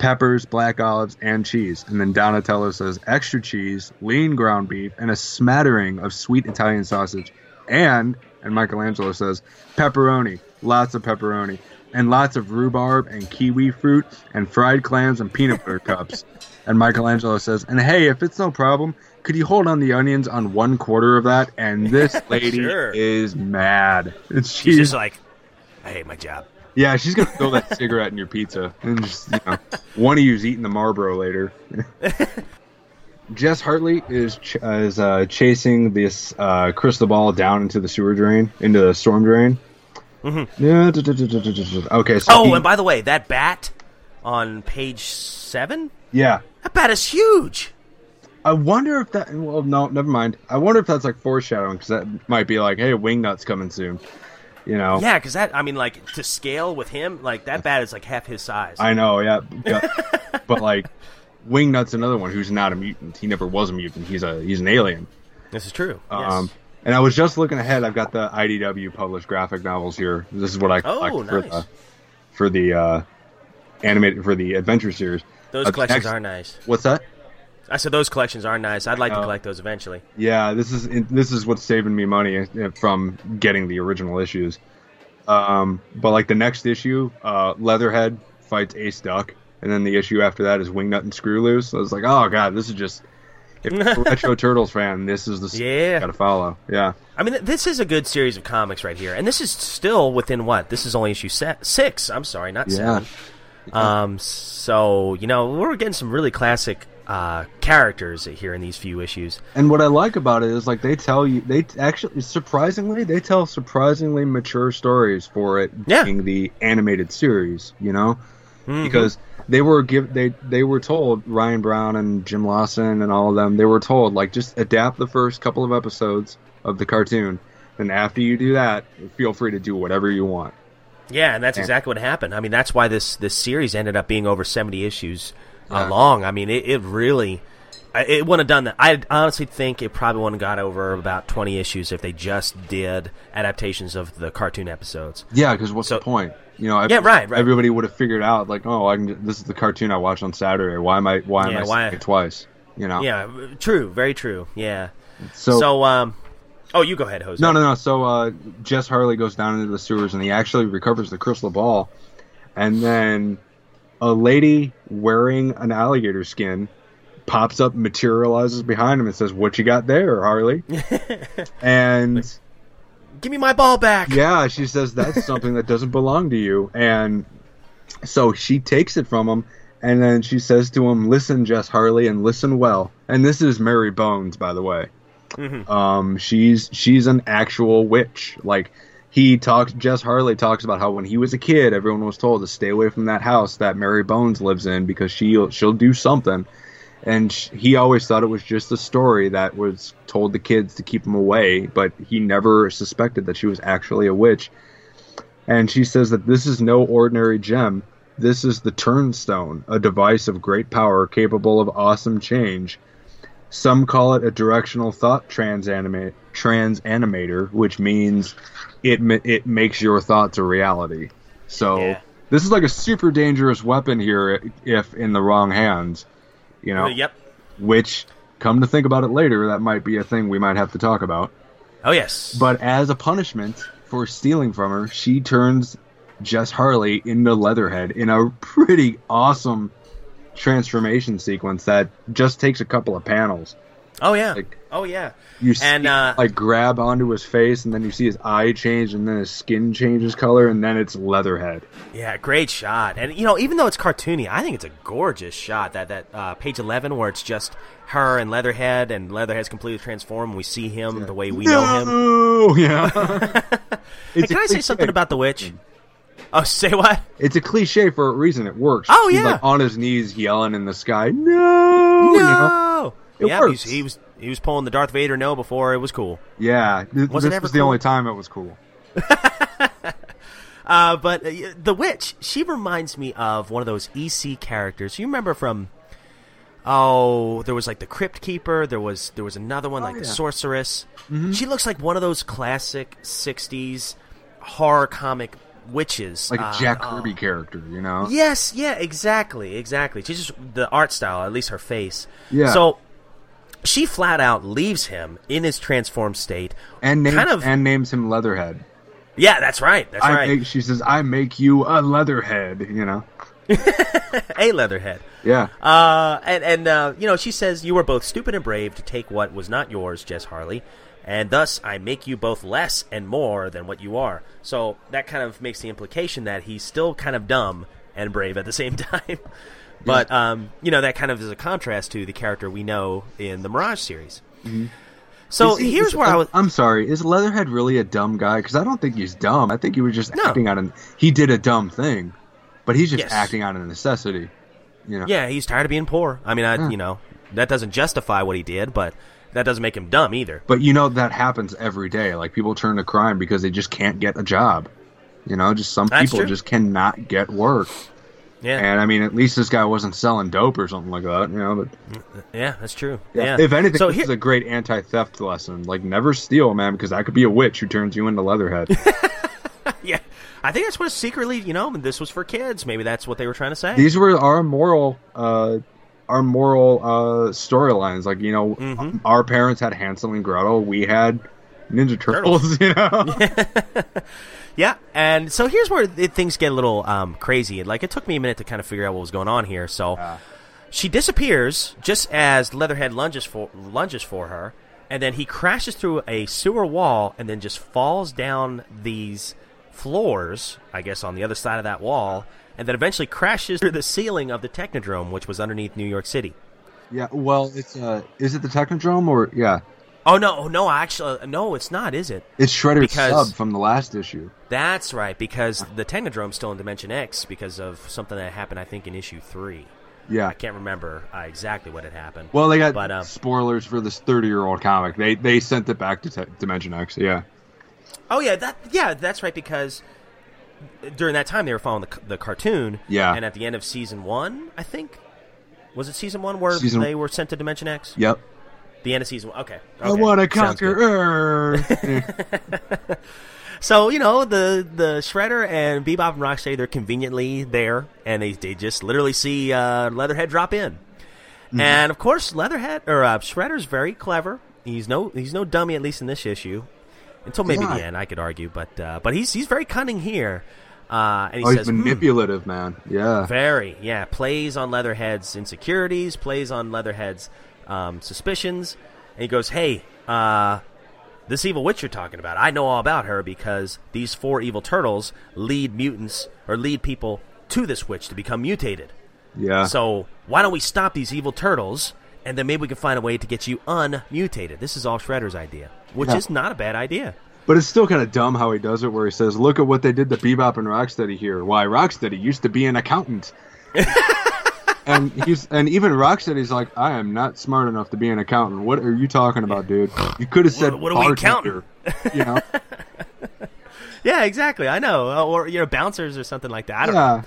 peppers, black olives, and cheese." And then Donatello says, "Extra cheese, lean ground beef, and a smattering of sweet Italian sausage." And and Michelangelo says, "Pepperoni, lots of pepperoni." And lots of rhubarb and kiwi fruit and fried clams and peanut butter cups. And Michelangelo says, and hey, if it's no problem, could you hold on the onions on one quarter of that? And this lady Sure. is mad. And She's she's, just like, I hate my job. Yeah, she's gonna throw that cigarette in your pizza, and just you know, one of you's eating the Marlboro later. Jess Harley is ch- uh, is uh, chasing this uh, crystal ball down into the sewer drain, into the storm drain. Yeah, duh. okay. So Oh, he- and by the way, that bat on page seven, yeah, that bat is huge. I wonder if that. Well, no, never mind. I wonder if that's like foreshadowing because that might be like, hey, Wingnut's coming soon. You know. Yeah, because that I mean, like to scale with him, like that bat is like half his size. I know, yeah, yeah. but like, Wingnut's another one who's not a mutant. He never was a mutant. He's a he's an alien. This is true. Um, yes. and I was just looking ahead. I've got the IDW published graphic novels here. This is what I Oh, collect for nice. the for the uh, animated for the adventure series. Those Uh, collections next- are nice. What's that? I said those collections are nice. I'd like to Oh. collect those eventually. Yeah, this is this is what's saving me money uh, from getting the original issues. Um, but like the next issue, uh, Leatherhead fights Ace Duck, and then the issue after that is Wingnut and Screw Loose. I was like, oh god, this is just if you're a Retro Turtles fan, this is the Yeah. you gotta follow. Yeah, I mean, this is a good series of comics right here, and this is still within what? This is only issue se- six. I'm sorry, not Yeah. seven. Um, so you know we're getting some really classic uh, characters here in these few issues. and what I like about it is like they tell you they actually surprisingly they tell surprisingly mature stories for it Yeah. being the animated series. You know. Mhm. because they were give they they were told Ryan Brown and Jim Lawson and all of them they were told like just adapt the first couple of episodes of the cartoon and after you do that feel free to do whatever you want Yeah, and that's Yeah. exactly what happened. I mean, that's why this this series ended up being over seventy issues Yeah. long. I mean, it, it really. I- It wouldn't have done that. I honestly think it probably wouldn't have got over about twenty issues if they just did adaptations of the cartoon episodes. yeah because what's So- the point you know Yeah, right, right. everybody would have figured out like oh I can this is the cartoon I watched on Saturday why am I why am I why- it twice you know Yeah, true, very true. Yeah. so, So, um, oh, you go ahead, Jose. No, no, no. So uh, Jess Harley goes down into the sewers and he actually recovers the crystal ball, and then a lady wearing an alligator skin pops up, materializes behind him, and says, "What you got there, Harley?" and Give me my ball back. yeah, she says that's something that doesn't belong to you, and so she takes it from him. And then she says to him, "Listen, Jess Harley, and listen well." And this is Mary Bones, by the way. Um, she's she's an actual witch. Like he talks, Jess Harley talks about how when he was a kid, everyone was told to stay away from that house that Mary Bones lives in because she'll she'll do something. And he always thought it was just a story that was told the kids to keep him away, but he never suspected that she was actually a witch. And she says that this is no ordinary gem. This is the Turnstone, a device of great power capable of awesome change. Some call it a directional thought transanimate, transanimator, which means it ma- it makes your thoughts a reality. So Yeah. this is like a super dangerous weapon here if in the wrong hands, you know. Uh, Yep. Which, come to think about it later, that might be a thing we might have to talk about. Oh yes. But as a punishment for stealing from her, she turns Jess Harley into Leatherhead in a pretty awesome transformation sequence that just takes a couple of panels. oh yeah. like- oh yeah. You see, And, uh, like grab onto his face, and then you see his eye change, and then his skin changes color, and then it's Leatherhead. Yeah, great shot. And you know, even though it's cartoony, I think it's a gorgeous shot. That that uh, page eleven where it's just her and Leatherhead, and Leatherhead's completely transformed. We see him the way we know him. No, yeah. Can I say something about the witch? Oh, say what? It's a cliche for a reason. It works. Oh, He's yeah. like on his knees yelling in the sky. No, you know? No. It yeah, works. He, was, he was pulling the Darth Vader no before it was cool. Yeah, th- Was this was the only time it was cool. Uh, but uh, the witch, she reminds me of one of those EC characters. You remember from? Oh, there was like the Crypt Keeper. There was there was another one like the Oh, yeah. Mm-hmm. Sorceress. She looks like one of those classic '60s horror comic witches, Like a Uh, Jack oh. Kirby character, you know? Yes, yeah, exactly, exactly. She's just the art style, at least her face. Yeah. So she flat out leaves him in his transformed state, And names kind of. and names him Leatherhead. yeah, that's right. That's I right. make, she says, "I make you a Leatherhead," you know? a Leatherhead. Yeah. Uh, and and uh, you know, she says you were both stupid and brave to take what was not yours, Jess Harley, and thus I make you both less and more than what you are. So that kind of makes the implication that he's still kind of dumb and brave at the same time. but um, you know, that kind of is a contrast to the character we know in the Mirage series. So he- here's is- where I was. I'm sorry. Is Leatherhead really a dumb guy? Because I don't think he's dumb. I think he was just No. acting out an. He did a dumb thing, but he's just Yes. acting out of necessity. You know? Yeah, he's tired of being poor. I mean, I, you know, that doesn't justify what he did, but that doesn't make him dumb either. But you know that happens every day. Like people turn to crime because they just can't get a job. You know, just some That's people true. just cannot get work. Yeah. And I mean, at least this guy wasn't selling dope or something like that, you know. But Yeah, that's true. Yeah. if anything, so this is a great anti-theft lesson. Like, never steal, man, because that could be a witch who turns you into Leatherhead. yeah, I think that's what secretly, you know, this was for kids. Maybe that's what they were trying to say. These were our moral, uh, our moral uh, storylines. Like, you know, Mm-hmm. our parents had Hansel and Gretel. We had Ninja Turtles. You know. Yeah, and so here's where it, things get a little um, crazy. Like it took me a minute to kind of figure out what was going on here. So she disappears just as Leatherhead lunges for lunges for her, and then he crashes through a sewer wall and then just falls down these floors. I guess on the other side of that wall, and then eventually crashes through the ceiling of the Technodrome, which was underneath New York City. yeah. Well, it's uh, is it the Technodrome or yeah? Oh no, no, actually, no, it's not, is it? It's Shredder's Because- sub from the last issue. That's right, because the Technodrome's still in Dimension X because of something that happened, I think, in issue three. Yeah. I can't remember uh, exactly what had happened. Well, they got But, um, spoilers for this thirty-year-old comic. They they sent it back to te- Dimension X. Yeah. oh yeah, that yeah, that's right because during that time they were following the, the cartoon. Yeah. and at the end of season one, I think was it season one where Season- they were sent to Dimension X? Yep. The end of season one. Okay, I want to conquer. Earth. So you know the the Shredder and Bebop and Rocksteady they're conveniently there, and they they just literally see uh, Leatherhead drop in, Mm-hmm. and of course Leatherhead or uh, Shredder's very clever. He's no he's no dummy at least in this issue, until maybe Yeah. the end I could argue, but uh, but he's he's very cunning here, uh, and he oh, he's says "Hmm, manipulative, man. Yeah. very yeah plays on Leatherhead's insecurities, plays on Leatherhead's um, suspicions, and he goes hey. Uh, this evil witch you're talking about, I know all about her because these four evil turtles lead mutants or lead people to this witch to become mutated. Yeah. So why don't we stop these evil turtles and then maybe we can find a way to get you unmutated? This is all Shredder's idea, which Yeah. is not a bad idea. But it's still kind of dumb how he does it, where he says, "Look at what they did to Bebop and Rocksteady here. Why Rocksteady used to be an accountant." and he's and even Rocksteady's like, "I am not smart enough to be an accountant. What are you talking about, dude? You could have said What- what are we bartender." You know? Yeah, exactly. I know, or you know, bouncers or something like that. I don't know.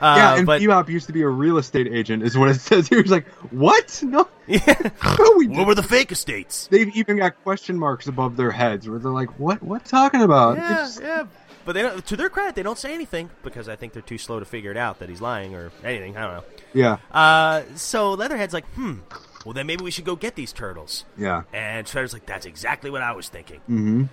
Yeah. Uh, yeah, and but Bebop used to be a real estate agent, is what it says. He was like, "What? No, no, we what were the fake estates? They've even got question marks above their heads, where they're like, "What? What talking about?" Yeah, It's- yeah. But they don't, to their credit, they don't say anything because I think they're too slow to figure it out that he's lying or anything. I don't know. yeah, Uh, so Leatherhead's like, hmm, well then maybe we should go get these turtles. yeah. And Shredder's like, that's exactly what I was thinking. Mm-hmm.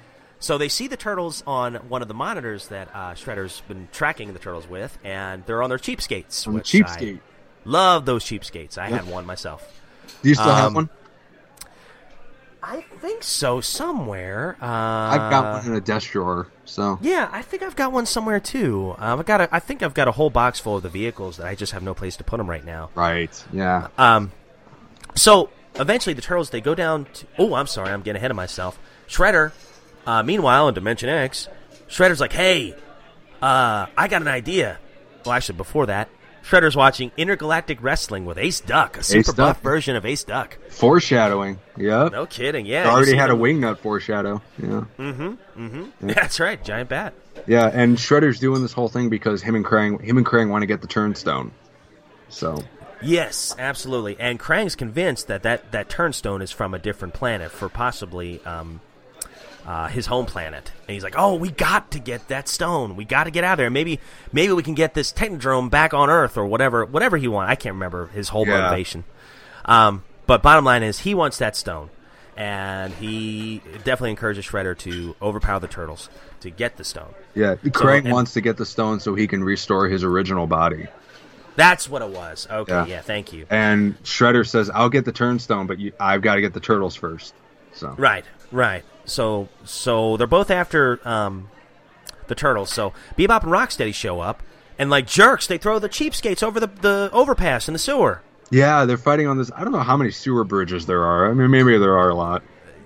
So they see the turtles on one of the monitors that uh, Shredder's been tracking the turtles with, and they're on their cheapskates. On the cheapskate. Love those cheapskates. I had one myself. Do you still have Um, one? I think so, somewhere. Uh, I've got one in a desk drawer. So Yeah, I think I've got one somewhere too. Um, I got. A, I think I've got a whole box full of the vehicles that I just have no place to put them right now. right, yeah. Um, so eventually the turtles they go down. To, oh, I'm sorry, I'm getting ahead of myself. Shredder. Uh, meanwhile, in Dimension X, Shredder's like, "Hey, uh, I got an idea." Well, actually, before that, Shredder's watching Intergalactic Wrestling with Ace Duck, a super buff Duck. version of Ace Duck. Foreshadowing. Yep. No kidding. Yeah, already had a wingnut foreshadow. Yeah. Mm-hmm. Mm-hmm. That's right, giant bat. Yeah, and Shredder's doing this whole thing because him and Krang him and Krang want to get the turnstone. So Yes, absolutely. And Krang's convinced that that, that turnstone is from a different planet for possibly um, uh, his home planet. And he's like, "Oh, we got to get that stone. We got to get out of there. Maybe maybe we can get this Technodrome back on Earth or whatever whatever he wants. I can't remember his whole Yeah. motivation. Um, but bottom line is he wants that stone, and he definitely encourages Shredder to overpower the turtles to get the stone. yeah, Krang and- wants to get the stone so he can restore his original body. That's what it was. Okay, Yeah. yeah, thank you. And Shredder says, "I'll get the turnstone, but you, I've got to get the turtles first. So Right, right. So, so they're both after um, the turtles. So Bebop and Rocksteady show up, and like jerks, they throw the cheapskates over the, the overpass in the sewer. yeah, they're fighting on this. I don't know how many sewer bridges there are. I mean, maybe there are a lot,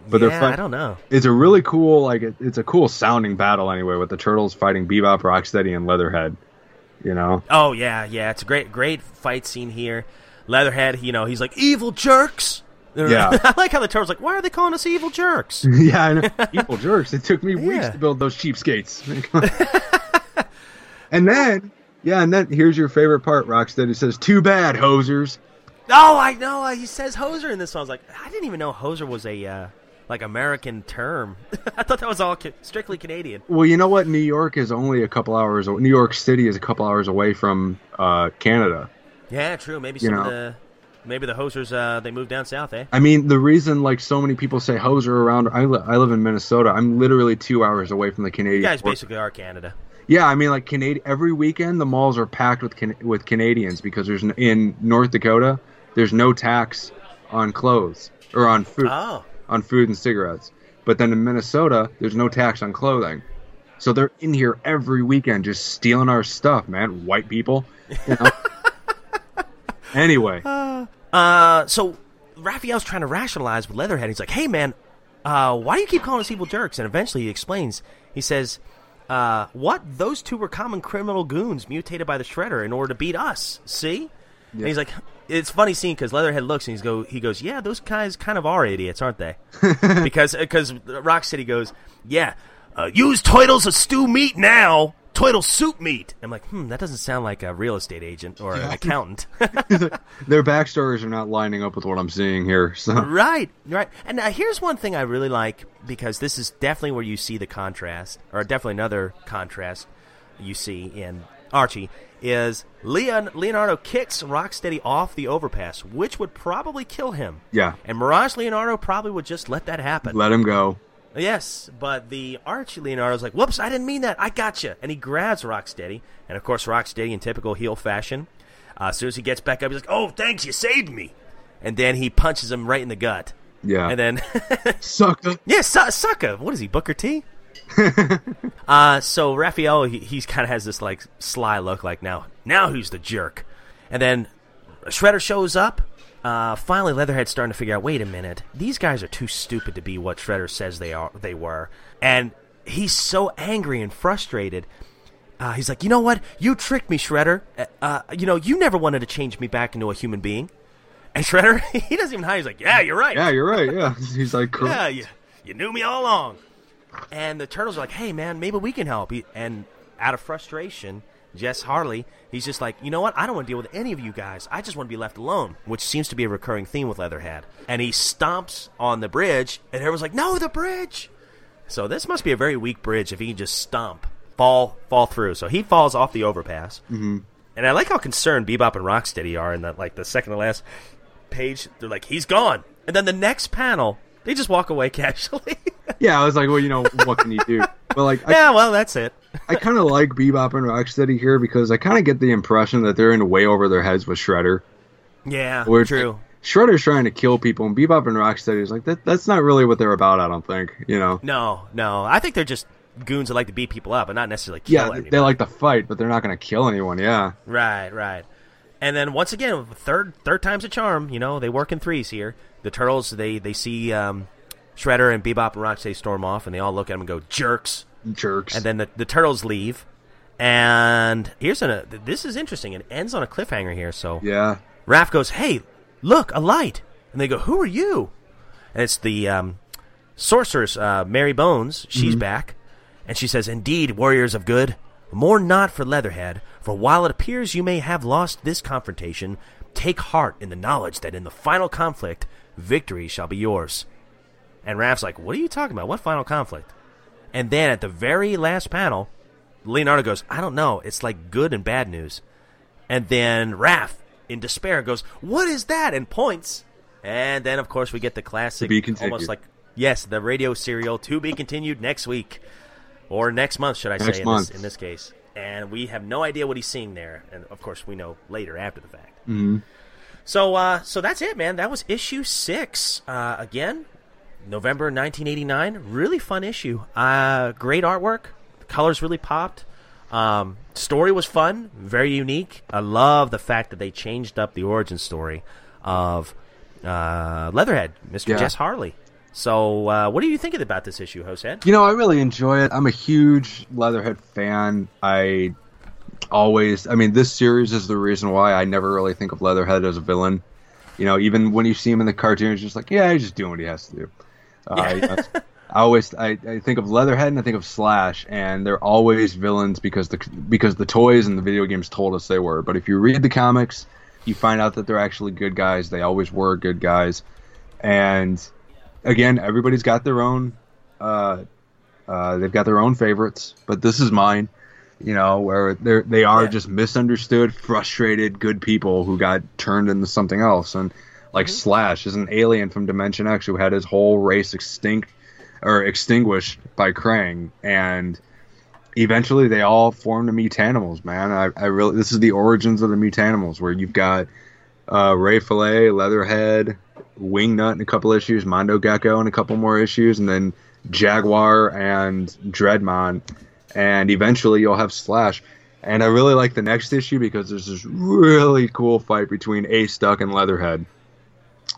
but they're yeah, fight- I don't know. It's a really cool, like it, it's a cool sounding battle anyway, with the turtles fighting Bebop, Rocksteady, and Leatherhead. You know, Oh yeah, yeah. It's a great, great fight scene here. Leatherhead, you know, he's like evil jerks. Yeah. I like how the turtles like. Why are they calling us evil jerks? yeah, I know. Evil jerks. It took me weeks Yeah. to build those cheapskates. and then, Yeah, and then here's your favorite part, Rocksteady says, "Too bad, hosers." Oh, I know. He says hoser in this song. I was like, I didn't even know hoser was a uh, like American term. I thought that was all ca- strictly Canadian. Well, you know what? New York is only a couple hours. New York City is a couple hours away from uh, Canada. Yeah, true. Maybe You some of know. the maybe the hosers uh, they moved down south, eh? I mean, the reason like so many people say hoser around. I, li- I live in Minnesota. I'm literally two hours away from the Canadian. You guys border. basically are Canada. Yeah, I mean, like Canadian. Every weekend, the malls are packed with can- with Canadians because there's n- in North Dakota, there's no tax on clothes or on food Oh, on food and cigarettes. But then in Minnesota, there's no tax on clothing. So they're in here every weekend just stealing our stuff, man. White people. You know? anyway, uh, so Raphael's trying to rationalize with Leatherhead. He's like, "Hey, man, uh, why do you keep calling us evil jerks?" And eventually he explains. He says, uh, "What? Those two were common criminal goons mutated by the Shredder in order to beat us. See?" And he's like, "It's funny scene because Leatherhead looks and he's go, he goes, yeah, those guys kind of are idiots, aren't they? because because Rocksteady goes, yeah, uh, use Toidles of stew meat now." Toidle soup meat. I'm like, hmm, that doesn't sound like a real estate agent or an accountant. their backstories are not lining up with what I'm seeing here. So Right, right. And uh, here's one thing I really like because this is definitely where you see the contrast, or definitely another contrast you see in Archie is Leon Leonardo kicks Rocksteady off the overpass, which would probably kill him. yeah, And Mirage Leonardo probably would just let that happen. let him go. Yes, but the Archie Leonardo's like, "Whoops, I didn't mean that. I gotcha." And he grabs Rocksteady, and of course, Rocksteady, in typical heel fashion, uh, as soon as he gets back up, he's like, "Oh, thanks, you saved me." And then he punches him right in the gut. Yeah, And then, sucker. yeah, su- sucker. What is he, Booker T? uh, so Raphael, he, he kind of has this like sly look, like now, now who's the jerk? And then Shredder shows up. Uh, finally, Leatherhead's starting to figure out. Wait a minute, these guys are too stupid to be what Shredder says they are. They were, and he's so angry and frustrated. Uh, he's like, you know what? You tricked me, Shredder. Uh, Uh, you know, you never wanted to change me back into a human being. And Shredder, he doesn't even hide. He's like, yeah, you're right. Yeah, you're right. Yeah, he's like, Yeah, you, you knew me all along. And the turtles are like, hey, man, maybe we can help. He, and out of frustration, Jess Harley, he's just like, you know what? I don't want to deal with any of you guys. I just want to be left alone, which seems to be a recurring theme with Leatherhead. And he stomps on the bridge, and everyone's like, no, the bridge. So this must be a very weak bridge if he can just stomp, fall, fall through. So he falls off the overpass. Mm-hmm. And I like how concerned Bebop and Rocksteady are in that, like the second to last page. They're like, he's gone. And then the next panel, they just walk away casually. yeah. I was like, well, you know, what can you do? But like, I, yeah, well, that's it. I kind of like Bebop and Rocksteady here because I kind of get the impression that they're in way over their heads with Shredder. Yeah, Where true. Shredder's trying to kill people, and Bebop and Rocksteady is like that. That's not really what they're about. I don't think. You know. No, no. I think they're just goons that like to beat people up, but not necessarily kill Yeah, anybody. they like to fight, but they're not going to kill anyone. Yeah. Right, right. And then once again, third third time's a charm. You know, they work in threes here. The turtles they they see um, Shredder and Bebop and Rocksteady storm off, and they all look at them and go jerks. Jerks. And then the, the turtles leave. And here's a this is interesting. It ends on a cliffhanger here. So yeah. Raph goes, "Hey, look, a light!" And they go, "Who are you?" And it's the um, sorceress, uh, Mary Bones. She's back, and she says, "Indeed, warriors of good, more not for Leatherhead. For while it appears you may have lost this confrontation, take heart in the knowledge that in the final conflict, victory shall be yours." And Raph's like, "What are you talking about? What final conflict?" And then at the very last panel, Leonardo goes, "I don't know. It's like good and bad news." And then Raph, in despair, goes, "What is that?" and points. And then, of course, we get the classic, almost like yes, the radio serial to be continued next week or next month, should I Next say? In this, in this case, and we have no idea what he's seeing there, and of course, we know later after the fact. Mhm. So, uh, so that's it, man. That was issue six. Uh, again, November 1989. Really fun issue. Uh, great artwork. The colors really popped. Um, story was fun, very unique. I love the fact that they changed up the origin story of uh, Leatherhead, Mr. Yeah. Jess Harley. So, uh, what are you thinking about this issue, Jose? You know, I really enjoy it. I'm a huge Leatherhead fan. I always, I mean, this series is the reason why I never really think of Leatherhead as a villain. You know, even when you see him in the cartoon, it's just like, yeah, he's just doing what he has to do. Uh, Yeah. you I always I, I think of Leatherhead and I think of Slash, and they're always villains because the because the toys and the video games told us they were. But if you read the comics, you find out that they're actually good guys. They always were good guys, and again, everybody's got their own. Uh, uh, they've got their own favorites, but this is mine. You know, where they're they are Yeah. just misunderstood, frustrated, good people who got turned into something else. And like Slash is an alien from Dimension X who had his whole race extinct or extinguished by Krang, and eventually they all formed the Mutanimals. Man, I, I really this is the origins of the Mutanimals, where you've got uh, Ray Fillet, Leatherhead, Wingnut in a couple issues, Mondo Gecko in a couple more issues, and then Jaguar and Dreadmon, and eventually you'll have Slash. And I really like the next issue because there's this really cool fight between Ace Duck and Leatherhead.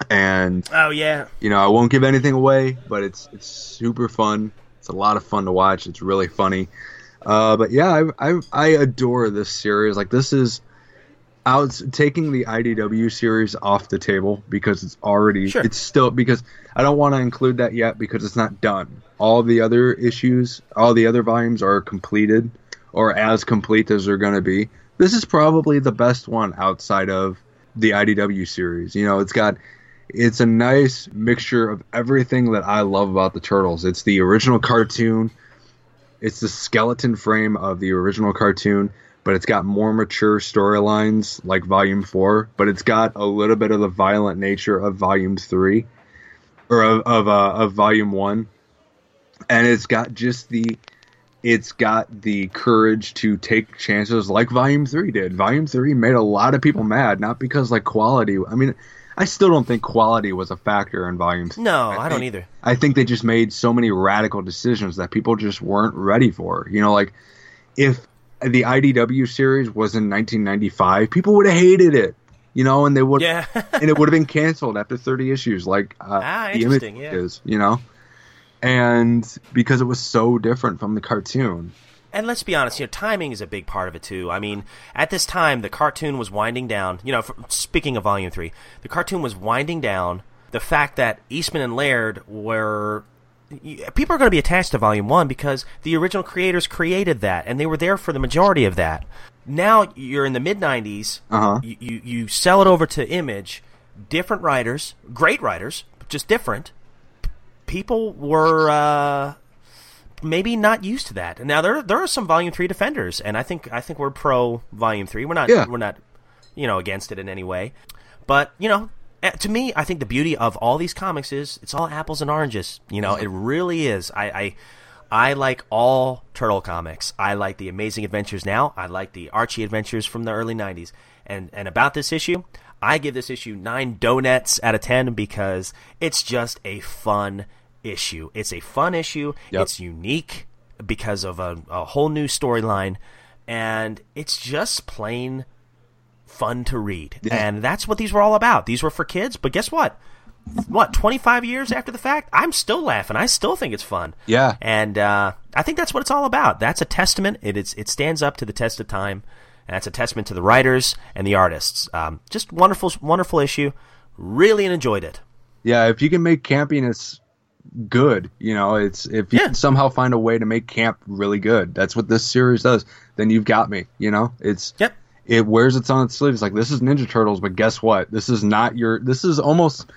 And Oh yeah, you know, I won't give anything away, but it's it's super fun. It's a lot of fun to watch. It's really funny. Uh, but yeah, I, I I adore this series. Like this is out taking the IDW series off the table because it's already Sure. it's still because I don't want to include that yet because it's not done. All the other issues, all the other volumes are completed or as complete as they're going to be. This is probably the best one outside of the IDW series. You know, it's got it's a nice mixture of everything that I love about the Turtles. It's the original cartoon, it's the skeleton frame of the original cartoon, but it's got more mature storylines like Volume 4, but it's got a little bit of the violent nature of Volume 3 or of of, uh, of Volume 1. And it's got just the it's got the courage to take chances like Volume 3 did. Volume 3 made a lot of people mad, not because like quality. I mean, I still don't think quality was a factor in Volume 3. no, I, don't either. I think they just made so many radical decisions that people just weren't ready for. You know, like if the IDW series was in 1995, people would have hated it. You know, and they would, Yeah. and it would have been canceled after 30 issues, like uh, Ah, the image yeah. is. You know, and because it was so different from the cartoon. And let's be honest, you know, timing is a big part of it too. I mean, at this time, the cartoon was winding down. You know, for, speaking of Volume Three, the cartoon was winding down. The fact that Eastman and Laird were people are going to be attached to Volume One because the original creators created that, and they were there for the majority of that. Now you're in the mid '90s. Uh-huh. You, you you sell it over to Image, different writers, great writers, just different. People were. Uh, maybe not used to that. Now there there are some Volume Three defenders, and I think I think we're pro Volume Three. We're not Yeah. we're not you know against it in any way. But you know, Eh, to me, I think the beauty of all these comics is it's all apples and oranges. You know, it really is. I. I I like all turtle comics. I like the Amazing Adventures now. I like the Archie Adventures from the early '90s. And and about this issue, I give this issue nine donuts out of ten because it's just a fun issue. It's a fun issue. Yep. It's unique because of a, a whole new storyline, and it's just plain fun to read. And that's what these were all about. These were for kids, but guess what? What, 25 years after the fact? I'm still laughing. I still think it's fun. Yeah. And uh, I think that's what it's all about. That's a testament. It, is, it stands up to the test of time. And that's a testament to the writers and the artists. Um, just wonderful, wonderful issue. Really enjoyed it. Yeah, if you can make campiness good, you know, it's if you Yeah. can somehow find a way to make camp really good. That's what this series does. Then you've got me. You know, it's Yep. It wears its on its sleeve. It's like this is Ninja Turtles, but guess what? This is not your. This is almost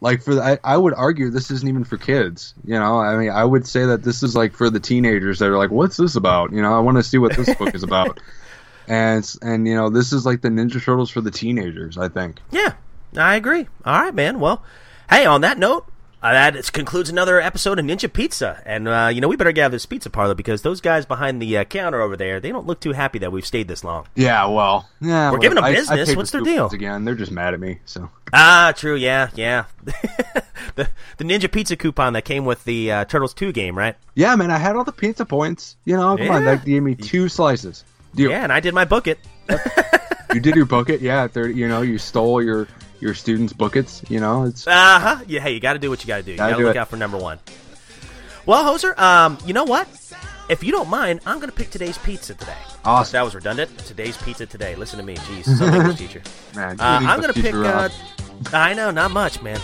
like for the, I, I would argue this isn't even for kids. You know, I mean, I would say that this is like for the teenagers that are like, what's this about? You know, I want to see what this book is about. And and you know, this is like the Ninja Turtles for the teenagers. I think. Yeah, I agree. All right, man. Well, hey, on that note, uh, that is- concludes another episode of Ninja Pizza. And, uh, you know, we better get out of this pizza parlor because those guys behind the uh, counter over there, they don't look too happy that we've stayed this long. Yeah, well, yeah, We're giving them I- I business. paid What's their deal? Again, they're just mad at me. So Ah, true. Yeah, yeah. the, the Ninja Pizza coupon that came with the uh, Turtles 2 game, right? yeah, man, I had all the pizza points. You know, come on, Yeah. that gave me two slices. You, Yeah, and I did my book it. you did your bucket, yeah. Thirty, you know, you stole your your students' buckets. You know, it's Uh huh. Yeah, hey, you got to do what you got to do. You Gotta got to look it. out for number one. Well, Hoser, um, you know what? If you don't mind, I'm going to pick today's pizza today. Awesome. That was redundant. Today's pizza today. Listen to me. Jeez, some English teacher. man. Uh, I'm going to pick uh. I know, not much, man.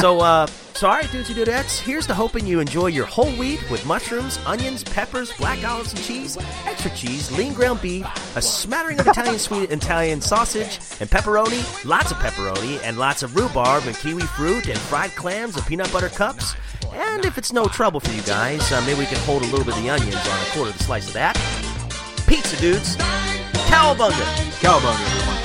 so, uh, so all right, dudes and dudettes, here's to hoping you enjoy your whole wheat with mushrooms, onions, peppers, black olives and cheese, extra cheese, lean ground beef, a smattering of Italian sweet Italian sausage, and pepperoni, lots of pepperoni, and lots of rhubarb and kiwi fruit, and fried clams and peanut butter cups. And if it's no trouble for you guys, uh, maybe we can hold a little bit of the onions on a quarter of the slice of that. Pizza, dudes. Cowabunga. Cowabunga, everyone.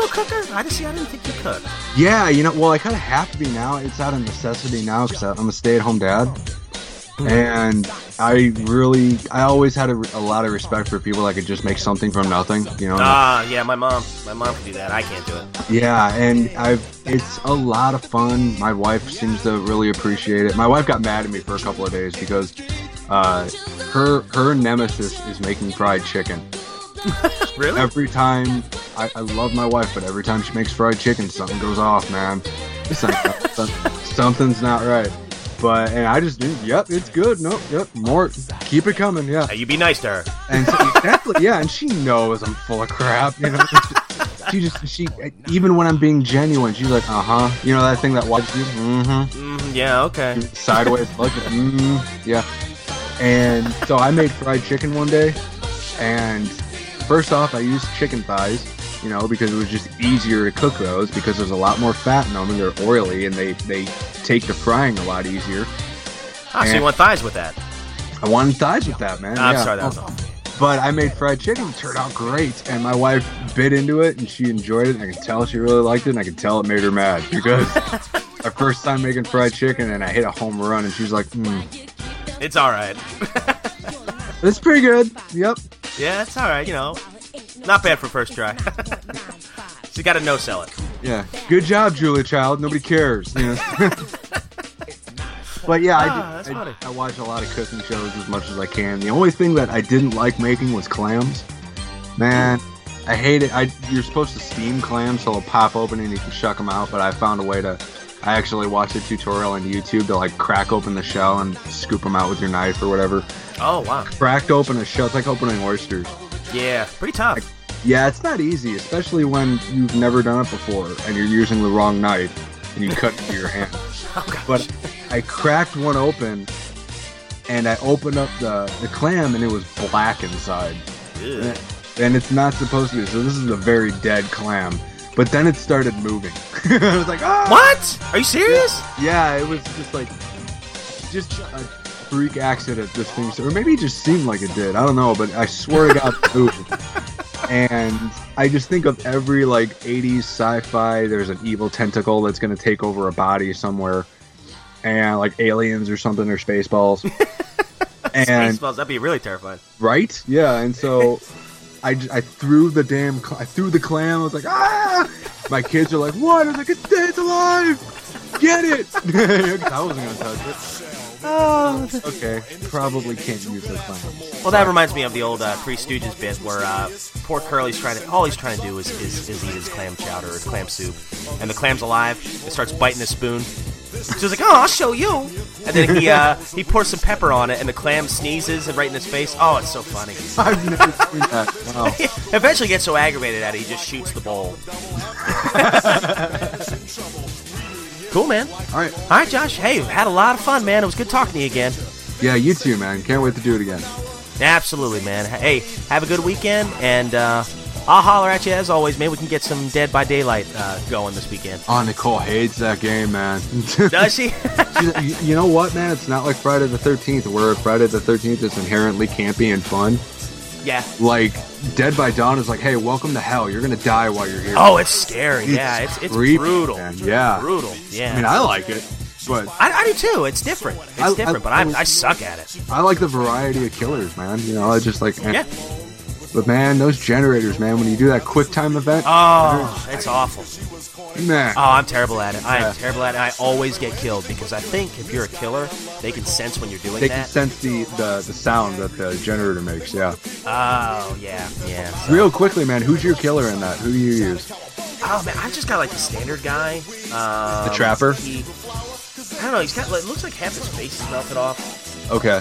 You a cooker? I just see. I didn't think you cooked. Yeah, you know, well, I kind of have to be now. It's out of necessity now because I'm a stay-at-home dad, and I really, I always had a, a lot of respect for people that could just make something from nothing. You know? Ah, yeah, my mom. My mom can do that. I can't do it. Yeah, and I've it's a lot of fun. My wife seems to really appreciate it. My wife got mad at me for a couple of days because uh, her her nemesis is making fried chicken. Really? Every time I, I love my wife, but every time she makes fried chicken, something goes off, man. Something- something's not right. But and I just yep, it's good. Nope, yep, more. Keep it coming, yeah. Hey, you be nice to her. And so, exactly, yeah, and she knows I'm full of crap. You know, she just she even when I'm being genuine, she's like, uh huh. You know that thing that watches you, mm-hmm. Mm, yeah, okay. Sideways look, mm, yeah. And so I made fried chicken one day, and first off, I used chicken thighs. You know, because it was just easier to cook those because there's a lot more fat in them and they're oily and they they take to frying a lot easier. Ah, so you want thighs with that? I wanted thighs with that, man. I'm yeah. sorry, that was all. But I made fried chicken, it turned out great, and my wife bit into it and she enjoyed it. And I could tell she really liked it, and I could tell it made her mad because our first time making fried chicken, and I hit a home run, and she's like, mm, It's all right. "It's pretty good." Yep. yeah, it's all right. You know, not bad for first try. so you got to no sell it. Yeah. Good job, Julia Child. Nobody cares. You know? but yeah, Ah, I, funny. I, I watch a lot of cooking shows as much as I can. The only thing that I didn't like making was clams. Man, I hate it. I you're supposed to steam clams so they'll pop open and you can shuck them out, but I found a way to. I actually watched a tutorial on YouTube to like crack open the shell and scoop them out with your knife or whatever. Oh wow. Cracked open a shell, it's like opening oysters. Yeah, pretty tough. Yeah, it's not easy, especially when you've never done it before and you're using the wrong knife and you cut into your hand. Oh, But I cracked one open and I opened up the, the clam and it was black inside. Ew. And it's not supposed to be. So this is a very dead clam. But then it started moving. I was like, ah! What? Are you serious? Yeah, it was just like, just a freak accident this thing. Or maybe it just seemed like it did. I don't know, but I swear to God, it moved. And I just think of every like 80s sci-fi. There's an evil tentacle that's gonna take over a body somewhere, and like aliens or something or spaceballs. and Spaceballs, that'd be really terrifying. right, yeah. And so I, I threw the damn cl- I threw the clam. I was like, ah! My kids are like, what? I was like, it's it's alive. Get it! I wasn't gonna touch it. Oh. Okay, probably can't use the clam. Well, that reminds me of the old uh, Three Stooges bit where uh, poor Curly's trying to all he's trying to do is, is, is eat his clam chowder or clam soup, and the clam's alive. It starts biting the spoon. So he's like, "Oh, I'll show you." And then he uh, he pours some pepper on it, and the clam sneezes and right in his face. Oh, it's so funny. I've never seen that. Wow. Eventually, gets so aggravated at it, he just shoots the bowl. Cool, man. All right. All right, Josh. Hey, had a lot of fun, man. It was good talking to you again. Yeah, you too, man. Can't wait to do it again. Absolutely, man. Hey, have a good weekend, and uh, I'll holler at you as always. Maybe we can get some Dead by Daylight uh, going this weekend. Oh, Nicole hates that game, man. Does she? You know what, man? It's not like Friday the 13th, where Friday the 13th is inherently campy and fun. Yeah. Like, Dead by Dawn is like, hey, welcome to hell. You're going to die while you're here. Oh, it's scary. It's yeah, it's it's creepy, brutal. man. Yeah. brutal. Yeah. I mean, I like it, but I, I do too. It's different. It's I- I- different, but I I, I suck at it. I like the variety of killers, man. You know, I just like, eh. Yeah. But man, those generators, man, when you do that quick time event, Oh, it's awful. man. Oh, I'm terrible at it. I am Yeah. terrible at it. I always get killed because I think if you're a killer, they can sense when you're doing it. they can sense the, the, the sound that the generator makes, yeah. oh, yeah, yeah. So- Real quickly, man, who's your killer in that? Who do you use? Oh man, I just got like the standard guy. Um, The trapper? He, I don't know. He's got. Like, it looks like half his face is melted off. Okay.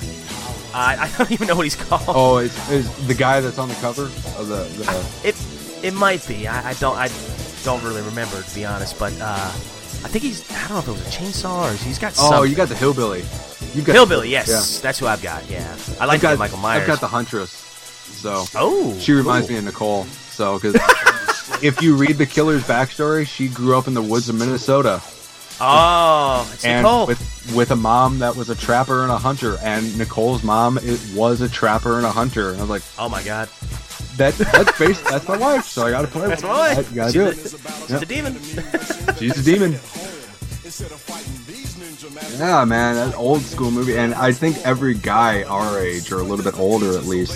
I, I don't even know what he's called. Oh, it's, it's the guy that's on the cover of the. the It it might be. I, I don't I don't really remember to be honest, but uh, I think he's I don't know if it was a chainsaw or he's got oh, some you got the hillbilly. You got hillbilly. Yes, Yeah. that's who I've got. Yeah, I like got Michael Myers. I've got the huntress. So oh, she reminds cool. me of Nicole. So because if you read the killer's backstory, she grew up in the woods of Minnesota Oh, it's and Nicole. with with a mom that was a trapper and a hunter. And Nicole's mom it was a trapper and a hunter. And I was like, oh my god, that that's based, that's my wife. So I got to play. that's with my it. wife. I gotta she's do a, it. she's Yep. a demon. She's a demon. Yeah, man, that old school movie, and I think every guy our age or a little bit older at least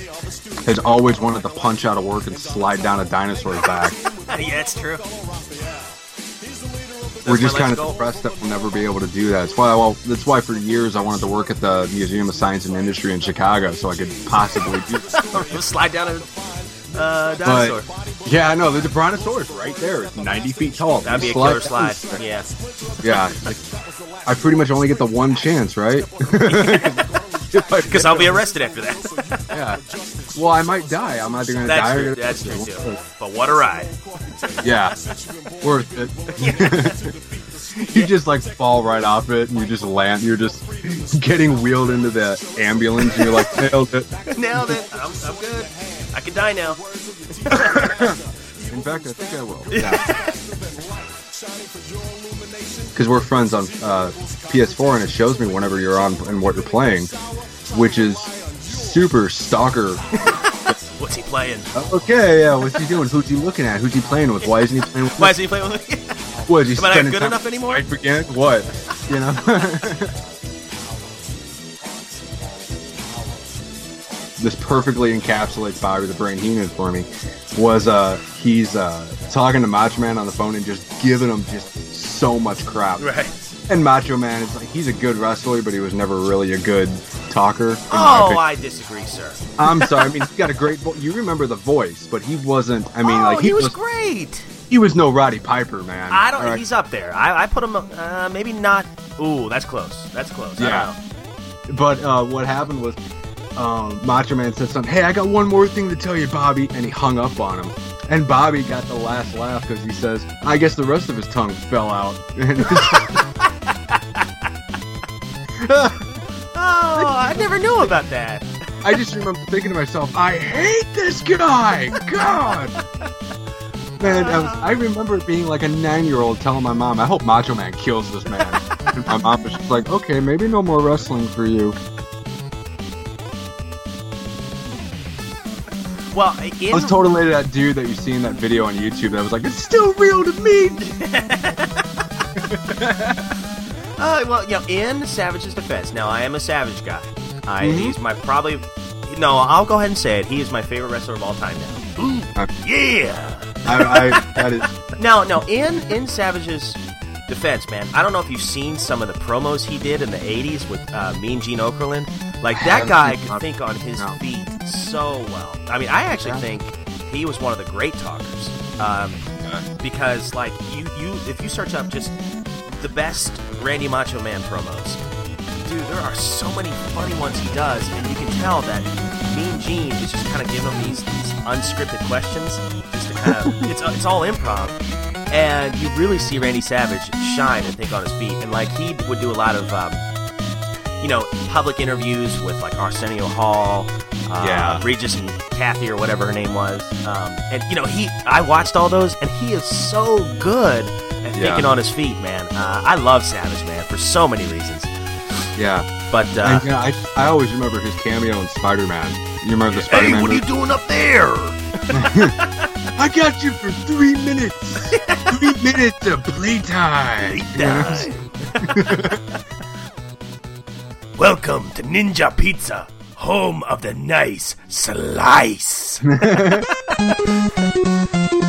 has always wanted to punch out of work and slide down a dinosaur's back. yeah, it's true. We're just kind of depressed that we'll never be able to do that. That's why, well, that's why for years I wanted to work at the Museum of Science and Industry in Chicago, so I could possibly do. Slide down a uh, dinosaur. But yeah, I know the Brontosaurus right there. It's 90 feet tall. That'd be a Slide killer slide. Yeah. Yeah, like, I pretty much only get the one chance, right? Because I'll be arrested after that. Yeah. Well, I might die. I'm either gonna die That's or true. That's true too. But what a ride! Yeah, worth it. you just like fall right off it, and you just land. You're just getting wheeled into the ambulance, and you're like nailed it. Nailed it. I'm, I'm good. I can die now. In fact, I think I will. Yeah. Because we're friends on uh, PS4, and it shows me whenever you're on and what you're playing, which is super stalker. What's he playing? Okay, yeah, what's he doing? Who's he looking at? Who's he playing with? Why isn't he playing with? Why is he playing with me? What, is he Am I not good enough anymore? Again? What? You know? this perfectly encapsulates Bobby the Brain Heenan for me. Was uh he's uh talking to Macho Man on the phone and just giving him just so much crap. right. And Macho Man is like he's a good wrestler, but he was never really a good talker. Oh. I disagree, sir. I'm sorry. I mean, he's got a great. Vo- you remember the voice, but he wasn't. I mean, oh, like he, was, great. He was no Roddy Piper, man. I don't. Right? He's up there. I, I put him. Uh, maybe not. Ooh, that's close. That's close. I Yeah. don't know. But uh, what happened was, um, Macho Man said something. Hey, I got one more thing to tell you, Bobby, and he hung up on him. And Bobby got the last laugh because he says, "I guess the rest of his tongue fell out." Oh, I never knew about that. I just remember thinking to myself, "I hate this guy." God. Man, I, was, I remember being like a nine-year-old telling my mom, "I hope Macho Man kills this man." and my mom was just like, "Okay, maybe no more wrestling for you." Well, I in, was totally that dude that you see in that video on YouTube that was like, "It's still real to me." uh, well, you know, in Savage's defense. Now, I am a Savage guy. I, Mhm. He's my probably. No, I'll go ahead and say it. He is my favorite wrestler of all time now. Ooh, yeah. I, I that is Now, now, in in Savage's defense, man, I don't know if you've seen some of the promos he did in the '80s with uh, Mean Gene Okerlund. Like that guy could think on his No. feet so well. I mean, I actually Yeah. think he was one of the great talkers. Um, because, like, you you if you search up just the best Randy Macho Man promos, dude, there are so many funny ones he does, and you can tell that Mean Gene is just kind of giving him these, these unscripted questions, just to kind of it's it's all improv, and you really see Randy Savage shine and think on his feet, and like he would do a lot of. Um, you know, public interviews with like Arsenio Hall, uh, Yeah. Regis and Kathy or whatever her name was, um, and you know he. I watched all those, and he is so good at Yeah. thinking on his feet, man. Uh, I love Savage, man, for so many reasons. yeah. But uh, And, yeah, I, I always remember his cameo in Spider Man. You remember the Spider Man? doing up there? I got you for three minutes. three minutes of playtime. Welcome to Ninja Pizza, home of the nice slice.